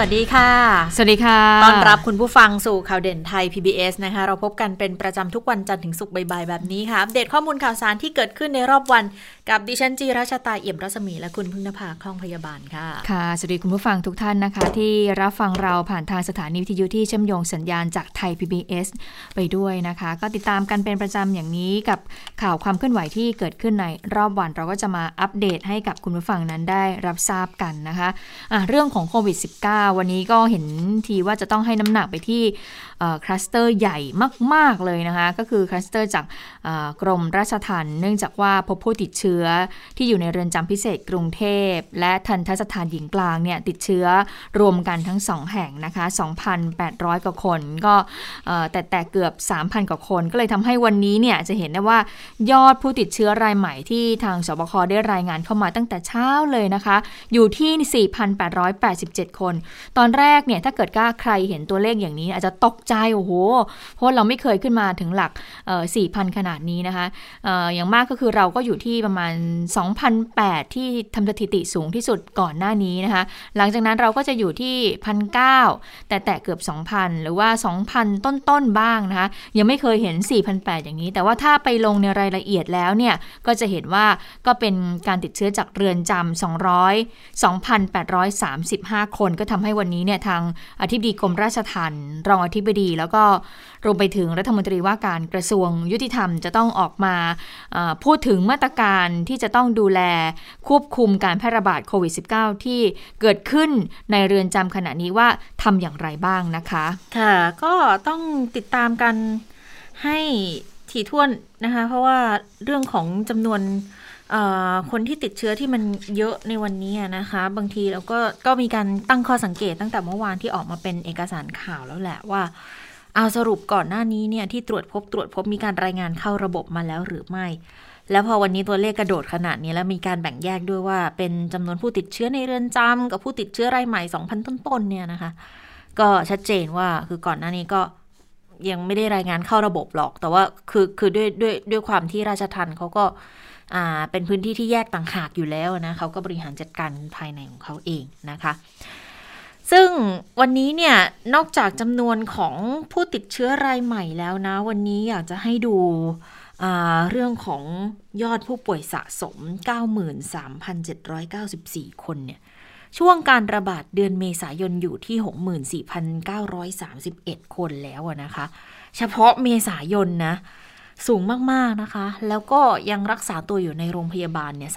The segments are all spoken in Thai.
วัสดีค่ะ สวัสดีค่ะ ต้อนรับคุณผู้ฟังสู่ข่าวเด่นไทย PBS นะคะ เราพบกันเป็นประจำทุกวันจันทร์ถึงศุกร์บ่ายๆแบบนี้ค่ะ อัปเดตข้อมูลข่าวสารที่เกิดขึ้นในรอบวัน กับดิฉันจีราชตาเอี่ยมรัศมีและคุณพึ่งนภาคล่องพยาบาลค่ะ ค่ะ สวัสดีคุณผู้ฟังทุกท่านนะคะ ที่รับฟังเราผ่านทางสถานีวิทยุที่เชื่อมโยงสัญญาณจากไทย PBS ไปด้วยนะคะ ก็ติดตามกันเป็นประจำอย่างนี้กับข่าวความเคลื่อนไหวที่เกิดขึ้นในรอบวัน เราก็จะมาอัปเดตให้กับคุณผู้ฟังนั้นได้รับทราบกันนะคะะเรื่องของโควิด -19 วันนี้ก็เห็นทีว่าจะต้องให้น้ำหนักไปที่ คลัสเตอร์ใหญ่มาก ๆ เลยนะคะ ก็คือคลัสเตอร์จากกรมราชทัณฑ์เนื่องจากว่าพบผู้ติดเชื้อที่อยู่ในเรือนจำพิเศษกรุงเทพ และทันทสถานหญิงกลางเนี่ยติดเชื้อรวมกันทั้ง 2 แห่งนะคะ 2,800 กว่าคน ก็แต่แต่เกือบ 3,000 กว่าคน ก็เลยทำให้วันนี้เนี่ยจะเห็นได้ว่ายอดผู้ติดเชื้อรายใหม่ที่ทางสบคได้รายงานเข้ามาตั้งแต่เช้าเลยนะคะ อยู่ที่ 4,887 คน ตอนแรกเนี่ยถ้าเกิดก้าใครเห็นตัวเลขอย่างนี้อาจจะตกใจโอ้โหเพราะเราไม่เคยขึ้นมาถึงหลักสี่พันขนาดนี้นะคะออย่างมากก็คือเราก็อยู่ที่ประมาณ 2,008 ที่ทำสถิติสูงที่สุดก่อนหน้านี้นะคะ หลังจากนั้นเราก็จะอยู่ที่พันเแต่แตะเกือบ 2,000 หรือว่า 2,000 ต้นๆบ้างนะคะ ยังไม่เคยเห็น4,800อย่างนี้ แต่ว่าถ้าไปลงในรายละเอียดแล้วเนี่ย ก็จะเห็นว่าก็เป็นการติดเชื้อจากเรือนจำ200 2,835 คน ก็ทำให้วันนี้เนี่ยทางอธิบดีกรมราชทัณฑ์รองอธิบดีแล้วก็รวมไปถึงรัฐมนตรีว่าการกระทรวงยุติธรรมจะต้องออกมาพูดถึงมาตรการที่จะต้องดูแลควบคุมการแพร่ระบาดโควิด -19 ที่เกิดขึ้นในเรือนจำขณะนี้ว่าทำอย่างไรบ้างนะคะ ค่ะ ก็ต้องติดตามกันให้ถี่ถ้วนนะคะ เพราะว่าเรื่องของจำนวน คนที่ติดเชื้อที่มันเยอะในวันนี้นะคะ บางทีเราก็ก็มีการตั้งข้อสังเกตตั้งแต่เมื่อวานที่ออกมาเป็นเอกสารข่าวแล้วแหละว่าเอาสรุปก่อนหน้านี้เนี่ยที่ตรวจพบตรวจพบมีการรายงานเข้าระบบมาแล้วหรือไม่ แล้วพอวันนี้ตัวเลขกระโดดขนาดนี้แล้วมีการแบ่งแยกด้วยว่า เป็นจำนวนผู้ติดเชื้อในเรือนจำกับผู้ติดเชื้อรายใหม่ 2,000 ต้นๆเนี่ยนะคะ ก็ชัดเจนว่าคือก่อนหน้านี้ก็ยังไม่ได้รายงานเข้าระบบหรอก แต่ว่าคือคือด้วยด้วยด้วยความที่ราชทันเขาก็ เป็นพื้นที่ที่แยกต่างหากอยู่แล้วนะเขาก็บริหารจัดการภายในของเขาเองนะคะซึ่งวันนี้เนี่ยนอกจากจำนวนของผู้ติดเชื้อรายใหม่แล้วนะ วันนี้อยากจะให้ดูเรื่องของยอดผู้ป่วยสะสม 93,794 คนเนี่ยช่วงการระบาดเดือนเมษายนอยู่ที่ 64,931 คนแล้วนะคะ เฉพาะเมษายนนะ สูงมาก ๆ นะคะ แล้วก็ยังรักษาตัวอยู่ในโรงพยาบาลเนี่ย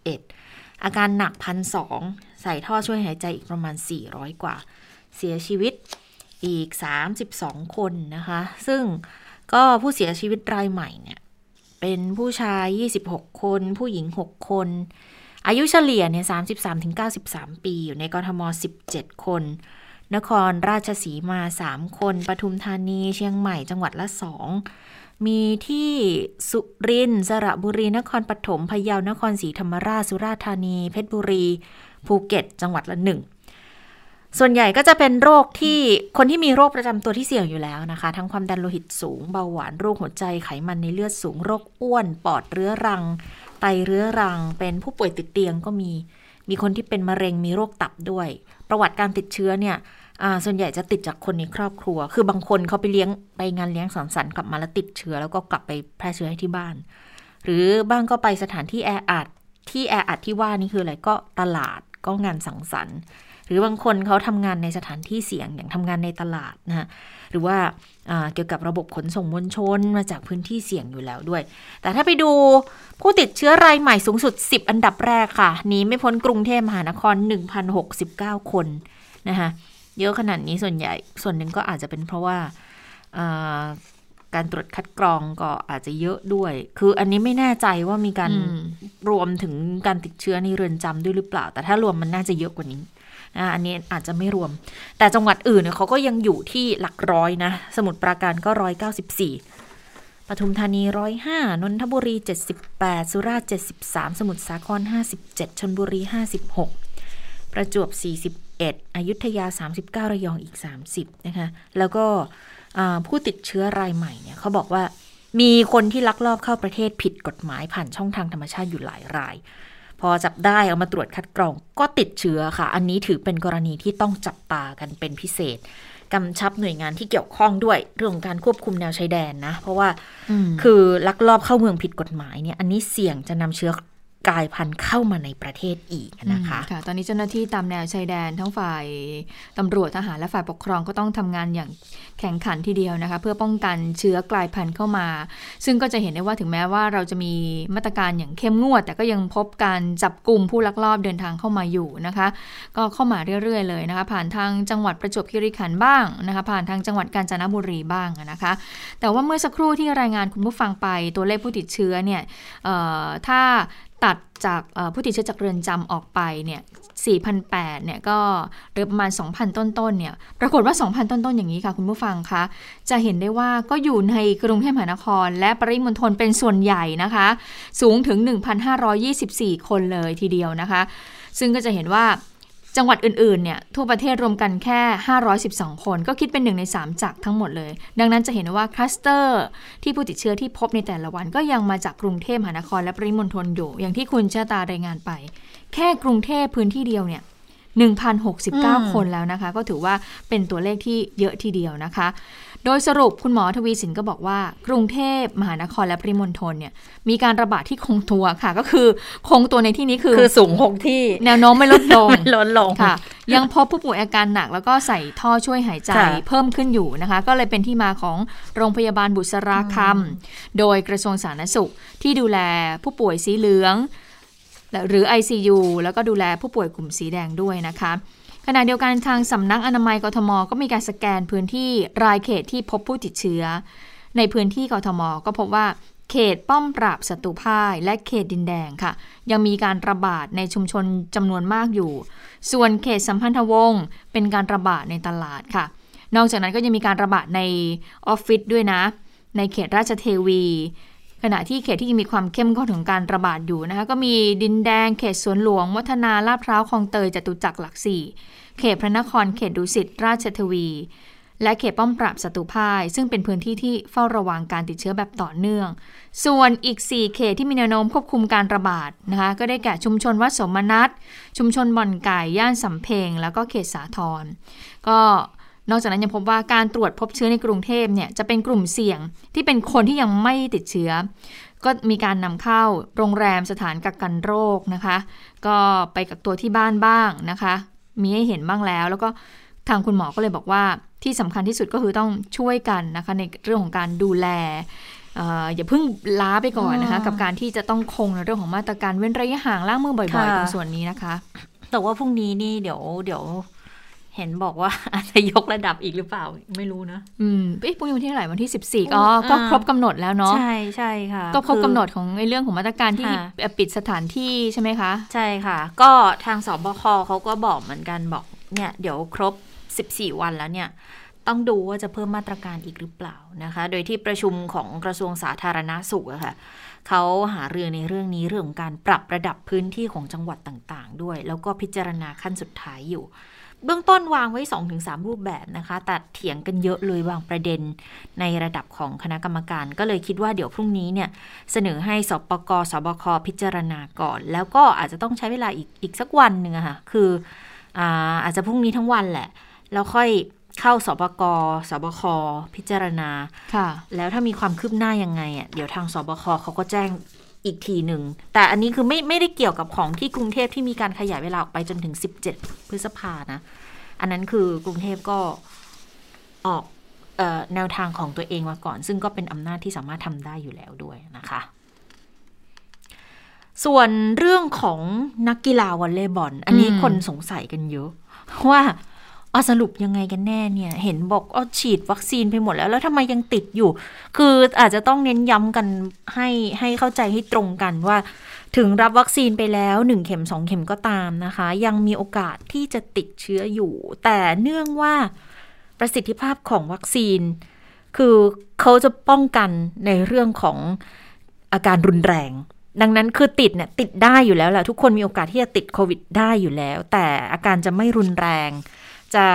32,661 อาการหนักพันสองใส่ท่อช่วยหายใจอีกประมาณ 400 กว่า เสียชีวิตอีก 32 คนนะคะ ซึ่งก็ผู้เสียชีวิตรายใหม่เนี่ย เป็นผู้ชาย 26 คน ผู้หญิง 6 คน อายุเฉลี่ยเนี่ย 33-93 ปี อยู่ในกรทม 17 คน นครราชสีมาสามคน ปทุมธานี เชียงใหม่ จังหวัดละสองมีที่สุรินทร์สระบุรี นครปฐม พะเยา นครศรีธรรมราช สุราษฎร์ธานี เพชรบุรี ภูเก็ต จังหวัดละหนึ่ง ส่วนใหญ่ก็จะเป็นโรคที่คนที่มีโรคประจำตัวที่เสี่ยงอยู่แล้วนะคะ ทั้งความดันโลหิตสูง เบาหวาน โรคหัวใจ ไขมันในเลือดสูง โรคอ้วน ปอดเรื้อรัง ไตเรื้อรัง เป็นผู้ป่วยติดเตียงก็มี มีคนที่เป็นมะเร็ง มีโรคตับด้วย ประวัติการติดเชื้อเนี่ย ส่วนใหญ่จะติดจากคนในครอบครัว คือบางคนเขาไปเลี้ยงไปงานเลี้ยงสังสรรค์กลับมาแล้วติดเชื้อแล้วก็กลับไปแพร่เชื้อให้ที่บ้าน หรือบ้างก็ไปสถานที่แออัดที่แออัดที่ว่านี่คืออะไรก็ตลาดก็งานสังสรรค์หรือบางคนเขาทำงานในสถานที่เสี่ยงอย่างทำงานในตลาดนะหรือว่าเกี่ยวกับระบบขนส่งมวลชนมาจากพื้นที่เสี่ยงอยู่แล้วด้วย แต่ถ้าไปดูผู้ติดเชื้อรายใหม่สูงสุด 10 อันดับแรกค่ะนี้ไม่พ้นกรุงเทพมหานคร 1,069 คนนะคะ เยอะขนาดนี้ส่วนใหญ่ส่วนหนึ่งก็อาจจะเป็นเพราะว่าการตรวจคัดกรองก็อาจจะเยอะด้วย คืออันนี้ไม่แน่ใจว่ามีการรวมถึงการติดเชื้อในเรือนจำด้วยหรือเปล่า แต่ถ้ารวมมันน่าจะเยอะกว่านี้นะอันนี้อาจจะไม่รวม แต่จังหวัดอื่นเนี่ยเขาก็ยังอยู่ที่หลักร้อยนะ สมุทรปราการก็ร้อยเก้าสิบสี่ปทุมธานีร้อยห้านนทบุรีเจ็ดสิบแปดสุราษฎร์เจ็ดสิบสามสมุทรสาครห้าสิบเจ็ดชนบุรีห้าสิบหกประจวบ 41อยุธยา 39 ระยองอีก 30 นะคะ แล้วก็ผู้ติดเชื้อรายใหม่เนี่ยเขาบอกว่ามีคนที่ลักลอบเข้าประเทศผิดกฎหมายผ่านช่องทางธรรมชาติอยู่หลายราย พอจับได้เอามาตรวจคัดกรองก็ติดเชื้อค่ะ อันนี้ถือเป็นกรณีที่ต้องจับตากันเป็นพิเศษกำชับหน่วยงานที่เกี่ยวข้องด้วยเรื่องการควบคุมแนวชายแดนนะ เพราะว่าคือลักลอบเข้าเมืองผิดกฎหมายเนี่ยอันนี้เสี่ยงจะนำเชื้อ กลายพันธุ์เข้ามาในประเทศอีกนะคะค่ะตอนนี้เจ้าหน้าที่ตามแนวชายแดนทั้งฝ่ายตำรวจทหารและฝ่ายปกครองก็ต้องทำงานอย่างแข่งขันทีเดียวนะคะ เพื่อป้องกันเชื้อกลายพันธุ์เข้ามา ซึ่งก็จะเห็นได้ว่าถึงแม้ว่าเราจะมีมาตรการอย่างเข้มงวด แต่ก็ยังพบการจับกลุ่มผู้ลักลอบเดินทางเข้ามาอยู่นะคะ ก็เข้ามาเรื่อยๆเลยนะคะ ผ่านทางจังหวัดประจวบคีรีขันธ์บ้างนะคะ ผ่านทางจังหวัดกาญจนบุรีบ้างนะคะ แต่ว่าเมื่อสักครู่ที่รายงานคุณผู้ฟังไปตัวเลขผู้ติดเชื้อเนี่ยถ้า ตัดจากผู้ติดเชื้อจากเรือนจำออกไปเนี่ย4,008เนี่ยก็เหลือประมาณ 2,000 ต้นๆเนี่ยปรากฏว่า 2,000 ต้นๆอย่างนี้ค่ะ คุณผู้ฟังคะจะเห็นได้ว่าก็อยู่ในกรุงเทพมหานคร และปริมณฑลเป็นส่วนใหญ่นะคะ สูงถึง 1,524 คนเลยทีเดียวนะคะ ซึ่งก็จะเห็นว่า จังหวัดอื่นๆเนี่ยทั่วประเทศรวมกันแค่ 512 คน ก็คิดเป็นหนึ่งใน 3 จากทั้งหมดเลย ดังนั้นจะเห็นว่าคลัสเตอร์ที่ผู้ติดเชื้อที่พบในแต่ละวันก็ยังมาจากกรุงเทพมหานครและปริมณฑลอยู่ อย่างที่คุณเชตารายงานไป แค่กรุงเทพพื้นที่เดียวเนี่ย1,069 คนแล้วนะคะ ก็ถือว่าเป็นตัวเลขที่เยอะทีเดียวนะคะ โดยสรุปคุณหมอทวีสินก็บอกว่า กรุงเทพมหานครและปริมณฑลเนี่ยมีการระบาดที่คงตัวค่ะ ก็คือคงตัวในที่นี้คือคือสูงคงที่ แนวโน้มไม่ลดลงไม่ลดลงค่ะ ยังพบผู้ป่วยอาการหนักแล้วก็ใส่ท่อช่วยหายใจเพิ่มขึ้นอยู่นะคะ ก็เลยเป็นที่มาของโรงพยาบาลบุษราคำโดยกระทรวงสาธารณสุขที่ดูแลผู้ป่วยสีเหลือง หรือ ICU แล้วก็ดูแลผู้ป่วยกลุ่มสีแดงด้วยนะคะ ขณะเดียวกันทางสำนักอนามัยกทม ก็มีการสแกนพื้นที่รายเขตที่พบผู้ติดเชื้อ ในพื้นที่กทม ก็พบว่าเขตป้อมปราบศัตรูพ่ายและเขตดินแดงค่ะ ยังมีการระบาดในชุมชนจำนวนมากอยู่ ส่วนเขตสัมพันธวงศ์เป็นการระบาดในตลาดค่ะ นอกจากนั้นก็ยังมีการระบาดในออฟฟิศด้วยนะ ในเขตราชเทวี ขณะที่เขตที่ยังมีความเข้มข้นถึงการระบาดอยู่นะคะก็มีดินแดงเขตสวนหลวง วัฒนาลาดพร้าวคลองเตยจตุจักรหลักสี่เขตพระนครเขตดุสิตราชทวี และเขตป้อมปราบศัตรูพ่าย ซึ่งเป็นพื้นที่ที่เฝ้าระวังการติดเชื้อแบบต่อเนื่อง ส่วนอีก 4 เขตที่มีแนวโน้มควบคุมการระบาดนะคะก็ได้แก่ชุมชนวัดสมนัตชุมชนบ่อนไก่ย่านสำเพ็งแล้วก็เขตสาทรก็ นอกจากนั้นยังพบว่าการตรวจพบเชื้อในกรุงเทพเนี่ยจะเป็นกลุ่มเสี่ยงที่เป็นคนที่ยังไม่ติดเชื้อ ก็มีการนำเข้าโรงแรมสถานกักกันโรคนะคะ ก็ไปกักตัวที่บ้านบ้างนะคะ มีให้เห็นบ้างแล้ว แล้วก็ทางคุณหมอก็เลยบอกว่าที่สำคัญที่สุดก็คือต้องช่วยกันนะคะในเรื่องของการดูแลอย่าเพิ่งล้าไปก่อนนะคะ กับการที่จะต้องคงในเรื่องของมาตรการเว้นระยะห่างล้างมือบ่อยๆตรงส่วนนี้นะคะ แต่ว่าพรุ่งนี้นี่เดี๋ยวเดี๋ยว เห็นบอกว่าอาจจะยกระดับอีกหรือเปล่าไม่รู้นะ อืมเอ๊ะพรุ่งนี้วันที่เท่าไหร่วันที่สิบสี่อ๋อก็ครบกำหนดแล้วเนาะใช่ใช่ค่ะ ก็ครบกำหนดของในเรื่องของมาตรการที่ปิดสถานที่ใช่ไหมคะ ใช่ค่ะ ก็ทางสบคเขาก็บอกเหมือนกันบอกเนี่ยเดี๋ยวครบสิบสี่วันแล้วเนี่ยต้องดูว่าจะเพิ่มมาตรการอีกหรือเปล่านะคะ โดยที่ประชุมของกระทรวงสาธารณาสุขอะค่ะเขาหาเรื่องในเรื่องนี้เรื่องของการปรับระดับพื้นที่ของจังหวัดต่างๆ ด้วย แล้วก็พิจารณาขั้นสุดท้ายอยู่ เบื้องต้นวางไว้ 2-3 รูปแบบนะคะ แต่เถียงกันเยอะเลยบางประเด็นในระดับของคณะกรรมการ ก็เลยคิดว่าเดี๋ยวพรุ่งนี้เนี่ยเสนอให้สปกสบคพิจารณาก่อน แล้วก็อาจจะต้องใช้เวลาอีกอีกสักวันหนึ่งอะค่ะ คืออาอาจจะพรุ่งนี้ทั้งวันแหละ แล้วค่อยเข้าสบกสบคพิจารณา ค่ะ แล้วถ้ามีความคืบหน้ายังไงอะ เดี๋ยวทางสบคเขาก็แจ้ง อีกทีหนึ่ง แต่อันนี้คือไม่ไม่ได้เกี่ยวกับของที่กรุงเทพที่มีการขยายเวลาออกไปจนถึง 17 พฤษภานะ อันนั้นคือกรุงเทพก็ออกออแนวทางของตัวเองมาก่อน ซึ่งก็เป็นอำนาจที่สามารถทำได้อยู่แล้วด้วยนะคะ ส่วนเรื่องของนักกีฬาวอลเลย์บอล อันนี้คนสงสัยกันเยอะว่า อาสรุปยังไงกันแน่เนี่ย เห็นบอกเอาฉีดวัคซีนไปหมดแล้ว แล้วทำไมยังติดอยู่ คืออาจจะต้องเน้นย้ำกันให้ให้เข้าใจให้ตรงกันว่า ถึงรับวัคซีนไปแล้วหนึ่งเข็มสองเข็มก็ตามนะคะ ยังมีโอกาสที่จะติดเชื้ออยู่ แต่เนื่องว่าประสิทธิภาพของวัคซีน คือเขาจะป้องกันในเรื่องของอาการรุนแรง ดังนั้นคือติดเนี่ยติดได้อยู่แล้วแหละทุกคนมีโอกาสที่จะติดโควิดได้อยู่แล้ว แต่อาการจะไม่รุนแรง จะ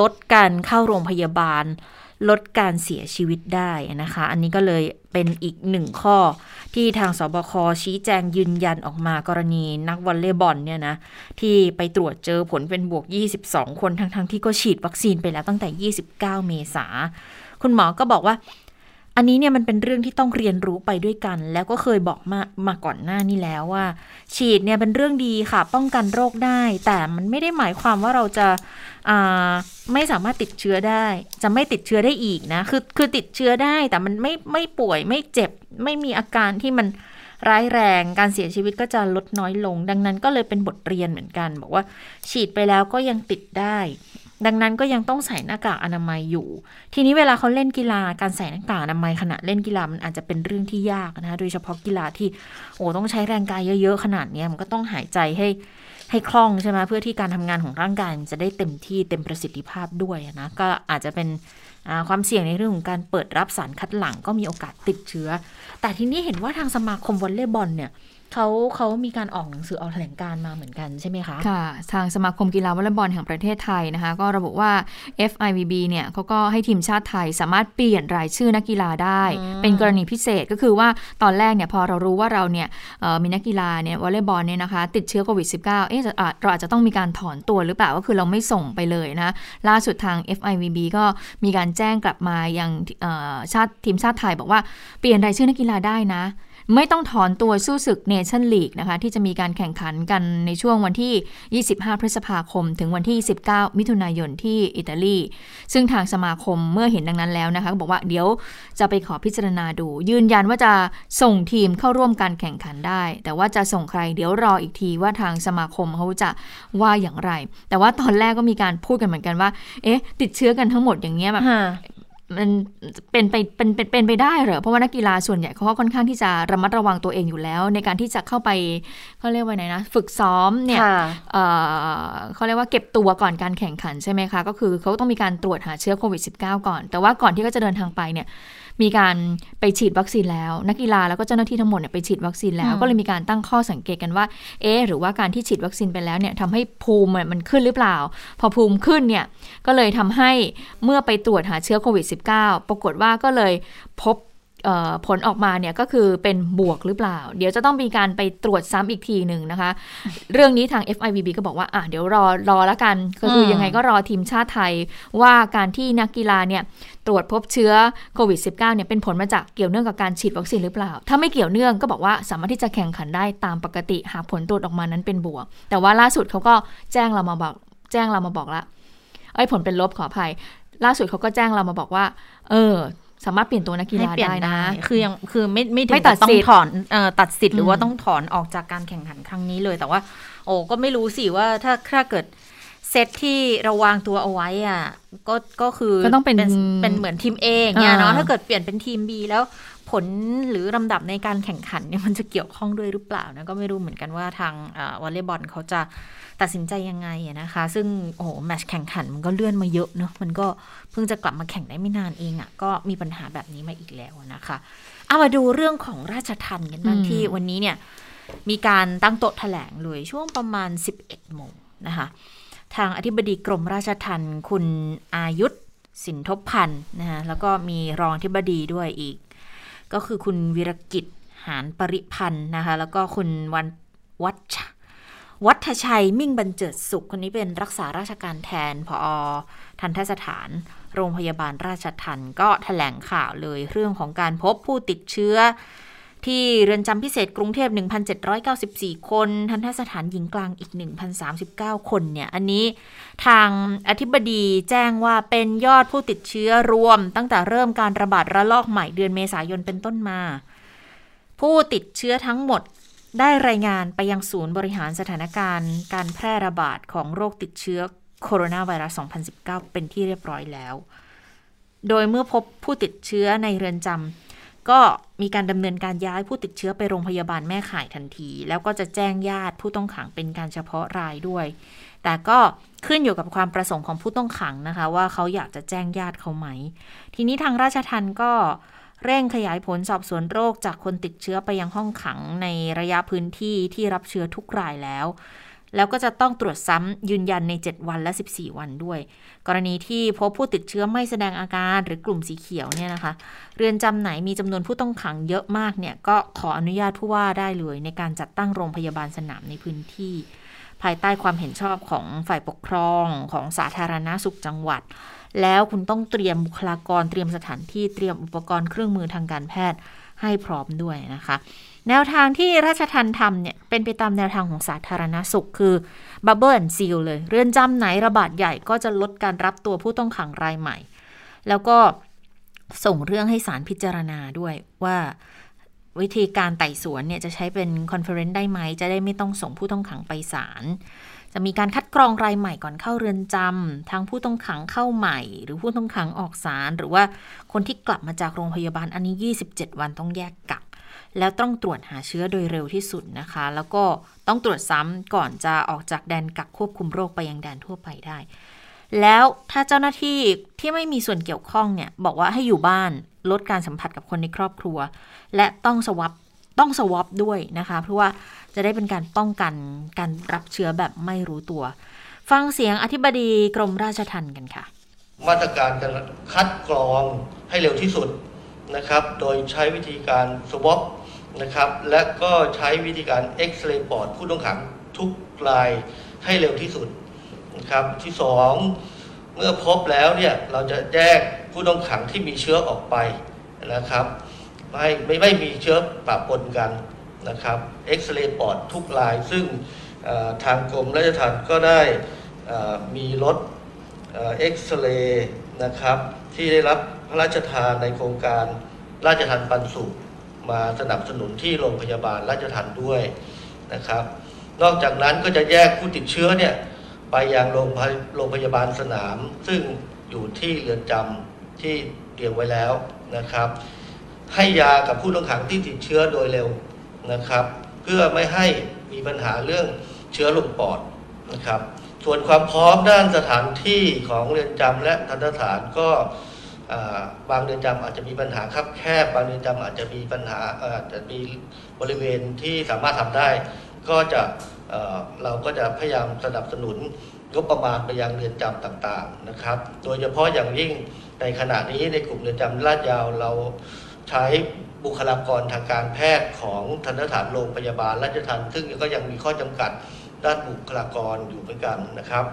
ลดการเข้าโรงพยาบาล ลดการเสียชีวิตได้นะคะ อันนี้ก็เลยเป็นอีกหนึ่งข้อที่ทางสบคชี้แจงยืนยันออกมากรณีนักวอลเลย์บอลเนี่ยนะ ที่ไปตรวจเจอผลเป็นบวก 22 คนทั้งๆทที่ก็ฉีดวัคซีนไปแล้วตั้งแต่ 29 เมษาคุณหมอก็บอกว่า อันนี้เนี่ยมันเป็นเรื่องที่ต้องเรียนรู้ไปด้วยกัน แล้วก็เคยบอกมามาก่อนหน้านี้แล้วว่า ฉีดเนี่ยเป็นเรื่องดีค่ะ ป้องกันโรคได้ แต่มันไม่ได้หมายความว่าเราจะไม่สามารถติดเชื้อได้ จะไม่ติดเชื้อได้อีกนะคือคือติดเชื้อได้แต่มันไม่ไม่ป่วยไม่เจ็บไม่มีอาการที่มันร้ายแรงการเสียชีวิตก็จะลดน้อยลง ดังนั้นก็เลยเป็นบทเรียนเหมือนกัน บอกว่า ฉีดไปแล้วก็ยังติดได้ ดังนั้นก็ยังต้องใส่หน้ากากอนามัยอยู่ ทีนี้เวลาเขาเล่นกีฬาการใส่หน้ากากอนามัยขณะเล่นกีฬามันอาจจะเป็นเรื่องที่ยากนะโดยเฉพาะกีฬาที่โอ้ต้องใช้แรงกายเยอะๆขนาดนี้มันก็ต้องหายใจให้ให้คล่องใช่ไหมเพื่อที่การทำงานของร่างกายจะได้เต็มที่เต็มประสิทธิภาพด้วยนะก็อาจจะเป็นความเสี่ยงในเรื่องของการเปิดรับสารคัดหลั่งก็มีโอกาสติดเชื้อ แต่ทีนี้เห็นว่าทางสมาคมวอลเลย์บอลเนี่ย เขาเขามีการออกหนังสือออกแถลงการมาเหมือนกันใช่ไหมคะค่ะ ทางสมาคมกีฬาวอลเลย์บอลแห่งประเทศไทยนะคะ ก็ระบุว่า FIVB เนี่ยเขาก็ให้ทีมชาติไทยสามารถเปลี่ยนรายชื่อนักกีฬาได้ เป็นกรณีพิเศษก็คือว่าตอนแรกเนี่ยพอเรารู้ว่าเราเนี่ยมีนักกีฬาเนี่ยวอลเลย์บอลเนี่ยนะคะ ติดเชื้อโควิด -19 เอ๊ะเราอาจจะต้องมีการถอนตัวหรือเปล่าก็คือเราไม่ส่งไปเลยนะล่าสุดทาง FIVB ก็มีการแจ้งกลับมายังชาติทีมชาติไทยบอกว่าเปลี่ยนรายชื่อนักกีฬาได้นะ ไม่ต้องถอนตัวสู้ศึกเนชั่นลีกนะคะ ที่จะมีการแข่งขันกันในช่วงวันที่ 25 พฤษภาคม ถึงวันที่ 19 มิถุนายนที่อิตาลี ซึ่งทางสมาคมเมื่อเห็นดังนั้นแล้วนะคะบอกว่าเดี๋ยวจะไปขอพิจารณาดู ยืนยันว่าจะส่งทีมเข้าร่วมการแข่งขันได้ แต่ว่าจะส่งใครเดี๋ยวรออีกทีว่าทางสมาคมเขาจะว่าอย่างไร แต่ว่าตอนแรกก็มีการพูดกันเหมือนกันว่า เอ๊ะ ติดเชื้อกันทั้งหมดอย่างเงี้ยแบบ มันเป็นไปเป็นเป็นเป็นไปได้เหรอเพราะว่านักกีฬาส่วนใหญ่เขาก็ค่อนข้างที่จะระมัดระวังตัวเองอยู่แล้ว ในการที่จะเข้าไปเขาเรียกว่าไงนะ ฝึกซ้อมเนี่ยเขาเรียกว่าเก็บตัวก่อนการแข่งขันใช่ไหมคะ ก็คือเขาต้องมีการตรวจหาเชื้อโควิด -19 ก่อน แต่ว่าก่อนที่เขาจะเดินทางไปเนี่ย มีการไปฉีดวัคซีนแล้ว นักกีฬาแล้วก็เจ้าหน้าที่ทั้งหมดเนี่ยไปฉีดวัคซีนแล้ว ก็เลยมีการตั้งข้อสังเกตกันว่าเอ๊หรือว่าการที่ฉีดวัคซีนไปแล้วเนี่ยทำให้ภูมิมันขึ้นหรือเปล่า พอภูมิขึ้นเนี่ยก็เลยทำให้เมื่อไปตรวจหาเชื้อโควิด -19 ปรากฏว่าก็เลยพบ ผลออกมาเนี่ยก็คือเป็นบวกหรือเปล่า เดี๋ยวจะต้องมีการไปตรวจซ้ำอีกทีหนึ่งนะคะ เรื่องนี้ทาง FIVB ก็บอกว่าอะเดี๋ยวรอรอแล้วกันก็คือยังไงก็รอทีมชาติไทยว่าการที่นักกีฬาเนี่ยตรวจพบเชื้อโควิด -19 เนี่ยเป็นผลมาจากเกี่ยวเนื่องกับการฉีดวัคซีนหรือเปล่า ถ้าไม่เกี่ยวเนื่องก็บอกว่าสามารถที่จะแข่งขันได้ตามปกติหากผลตรวจออกมานั้นเป็นบวก แต่ว่าล่าสุดเขาก็แจ้งเรามาบอกแจ้งเรามาบอกละไอ้ผลเป็นลบขออภัย ล่าสุดเขาก็แจ้งเรามาบอกว่า เออ สามารถเปลี่ยนตัวนักกีฬาได้นะ คือยังคือไม่ไม่ถึงต้องถอนเอ่อตัดสิทธิ์หรือว่าต้องถอนออกจากการแข่งขันครั้งนี้เลย แต่ว่า โอ้ก็ไม่รู้สิว่าถ้าถ้าเกิดเซตที่เราวางตัวเอาไว้อะก็ก็คือก็ต้องเป็นเป็นเหมือนทีมเองเนี่ยเนาะถ้าเกิดเปลี่ยนเป็นทีม B แล้ว ผลหรือลำดับในการแข่งขันเนี่ยมันจะเกี่ยวข้องด้วยหรือเปล่านะก็ไม่รู้เหมือนกันว่าทางวอลเลย์บอลเขาจะตัดสินใจยังไงนะคะ ซึ่งโอ้โหแมชแข่งขันมันก็เลื่อนมาเยอะเนาะมันก็เพิ่งจะกลับมาแข่งได้ไม่นานเองอะ่ะก็มีปัญหาแบบนี้มาอีกแล้วนะคะเอามาดูเรื่องของราชทันกันบ้างที่วันนี้เนี่ยมีการตั้งโต๊ะแถลงเลยช่วงประมาณ 11โมงนะคะทางอธิบดีกรมราชทันคุณอายุทธสินทบพันธ์นะคะแล้วก็มีรองอธิบดีด้วยอีก ก็คือคุณวิรกิจหานปริพันธ์นะคะ แล้วก็คุณวันวัชวัฒชัยมิ่งบรรเจิดสุข คนนี้เป็นรักษาราชการแทนผอทันทสถาน โรงพยาบาลราชทันก็ถแถลงข่าวเลยเรื่องของการพบผู้ติดเชื้อ ที่เรือนจำพิเศษกรุงเทพ 1,794 คน ทันทสถานหญิงกลางอีก 1,039 คนเนี่ย อันนี้ทางอธิบดีแจ้งว่าเป็นยอดผู้ติดเชื้อรวม ตั้งแต่เริ่มการระบาดระลอกใหม่เดือนเมษายนเป็นต้นมา ผู้ติดเชื้อทั้งหมดได้รายงานไปยังศูนย์บริหารสถานการณ์ การแพร่ระบาดของโรคติดเชื้อโคโรนาไวรัส 2019 เป็นที่เรียบร้อยแล้ว โดยเมื่อพบผู้ติดเชื้อในเรือนจำ ก็มีการดำเนินการย้ายผู้ติดเชื้อไปโรงพยาบาลแม่ข่ายทันที แล้วก็จะแจ้งญาติผู้ต้องขังเป็นการเฉพาะรายด้วย แต่ก็ขึ้นอยู่กับความประสงค์ของผู้ต้องขังนะคะ ว่าเขาอยากจะแจ้งญาติเขาไหม ทีนี้ทางราชทันก็เร่งขยายผลสอบสวนโรคจากคนติดเชื้อไปยังห้องขังในระยะพื้นที่ที่รับเชื้อทุกรายแล้ว แล้วก็จะต้องตรวจซ้ำยืนยันใน 7 วันและ 14 วันด้วย กรณีที่พบผู้ติดเชื้อไม่แสดงอาการหรือกลุ่มสีเขียวเนี่ยนะคะ เรือนจำไหนมีจำนวนผู้ต้องขังเยอะมากเนี่ยก็ขออนุญาตผู้ว่าได้เลย ในการจัดตั้งโรงพยาบาลสนามในพื้นที่ ภายใต้ความเห็นชอบของฝ่ายปกครองของสาธารณสุขจังหวัด แล้วคุณต้องเตรียมบุคลากรเตรียมสถานที่เตรียมอุปกรณ์เครื่องมือทางการแพทย์ให้พร้อมด้วยนะคะ แนวทางที่ราชทัณฑ์ทำเนี่ยเป็นไปตามแนวทางของสาธารณสุขคือ bubble seal เลย เรือนจำไหนระบาดใหญ่ก็จะลดการรับตัวผู้ต้องขังรายใหม่ แล้วก็ส่งเรื่องให้ศาลพิจารณาด้วยว่าวิธีการไต่สวนเนี่ยจะใช้เป็น conference ได้ไหม จะได้ไม่ต้องส่งผู้ต้องขังไปศาลจะมีการคัดกรองรายใหม่ก่อนเข้าเรือนจำทั้งผู้ต้องขังเข้าใหม่ หรือผู้ต้องขังออกศาลหรือว่าคนที่กลับมาจากโรงพยาบาลอันนี้ 27 วันต้องแยกกัก แล้วต้องตรวจหาเชื้อโดยเร็วที่สุดนะคะ แล้วก็ต้องตรวจซ้ำก่อนจะออกจากแดนกักควบคุมโรคไปยังแดนทั่วไปได้ แล้วถ้าเจ้าหน้าที่ที่ไม่มีส่วนเกี่ยวข้องเนี่ยบอกว่าให้อยู่บ้านลดการสัมผัสกับคนในครอบครัว และต้องสวับต้องสวอปด้วยนะคะ เพราะว่าจะได้เป็นการป้องกันการรับเชื้อแบบไม่รู้ตัว ฟังเสียงอธิบดีกรมราชทัณฑ์กันค่ะ มาตรการการคัดกรองให้เร็วที่สุดนะครับ โดยใช้วิธีการสวอป นะครับ และก็ใช้วิธีการเอ็กซเรย์ปอดผู้ต้องขังทุกรายให้เร็วที่สุดนะครับที่สองเมื่อพบแล้วเนี่ยเราจะแยกผู้ต้องขังที่มีเชื้อออกไปนะครับไม่ไม่ไม่มีเชื้อปะปนกันนะครับเอ็กซเรย์ปอดทุกราย ซึ่งทางกรมราชทัณฑ์ก็ได้มีรถเอ็กซเรย์นะครับที่ได้รับพระราชทานในโครงการราชทันปันสุข มาสนับสนุนที่โรงพยาบาลราชทันด้วยนะครับ นอกจากนั้นก็จะแยกผู้ติดเชื้อเนี่ยไปยังโรงพยโรงพยาบาลสนาม ซึ่งอยู่ที่เรือนจำที่เตรียมไว้แล้วนะครับ ให้ยากับผู้ต้องขังที่ติดเชื้อโดยเร็วนะครับ เพื่อไม่ให้มีปัญหาเรื่องเชื้อลงปอดนะครับ ส่วนความพร้อมด้านสถานที่ของเรือนจำและทันตสถานก็ บางเรือนจำอาจจะมีปัญหาคับแคบบางเรือนจำอาจจะมีปัญหาอาจจะมีบริเวณที่สามารถทำได้ ก็จะเเราก็จะพยายามสนับสนุนงบประมาณไปยังเรือนจำต่างๆนะครับ โดยเฉพาะอย่างยิ่งในขณะนี้ในกลุ่มเรือนจำลาดยาวเราใช้บุคลากรทางการแพทย์ของทันตสถานโรงพยาบาลราชทันซึ่งก็ยังมีข้อจำกัดด้านบุคลากรอยู่เหมือนกันนะครับ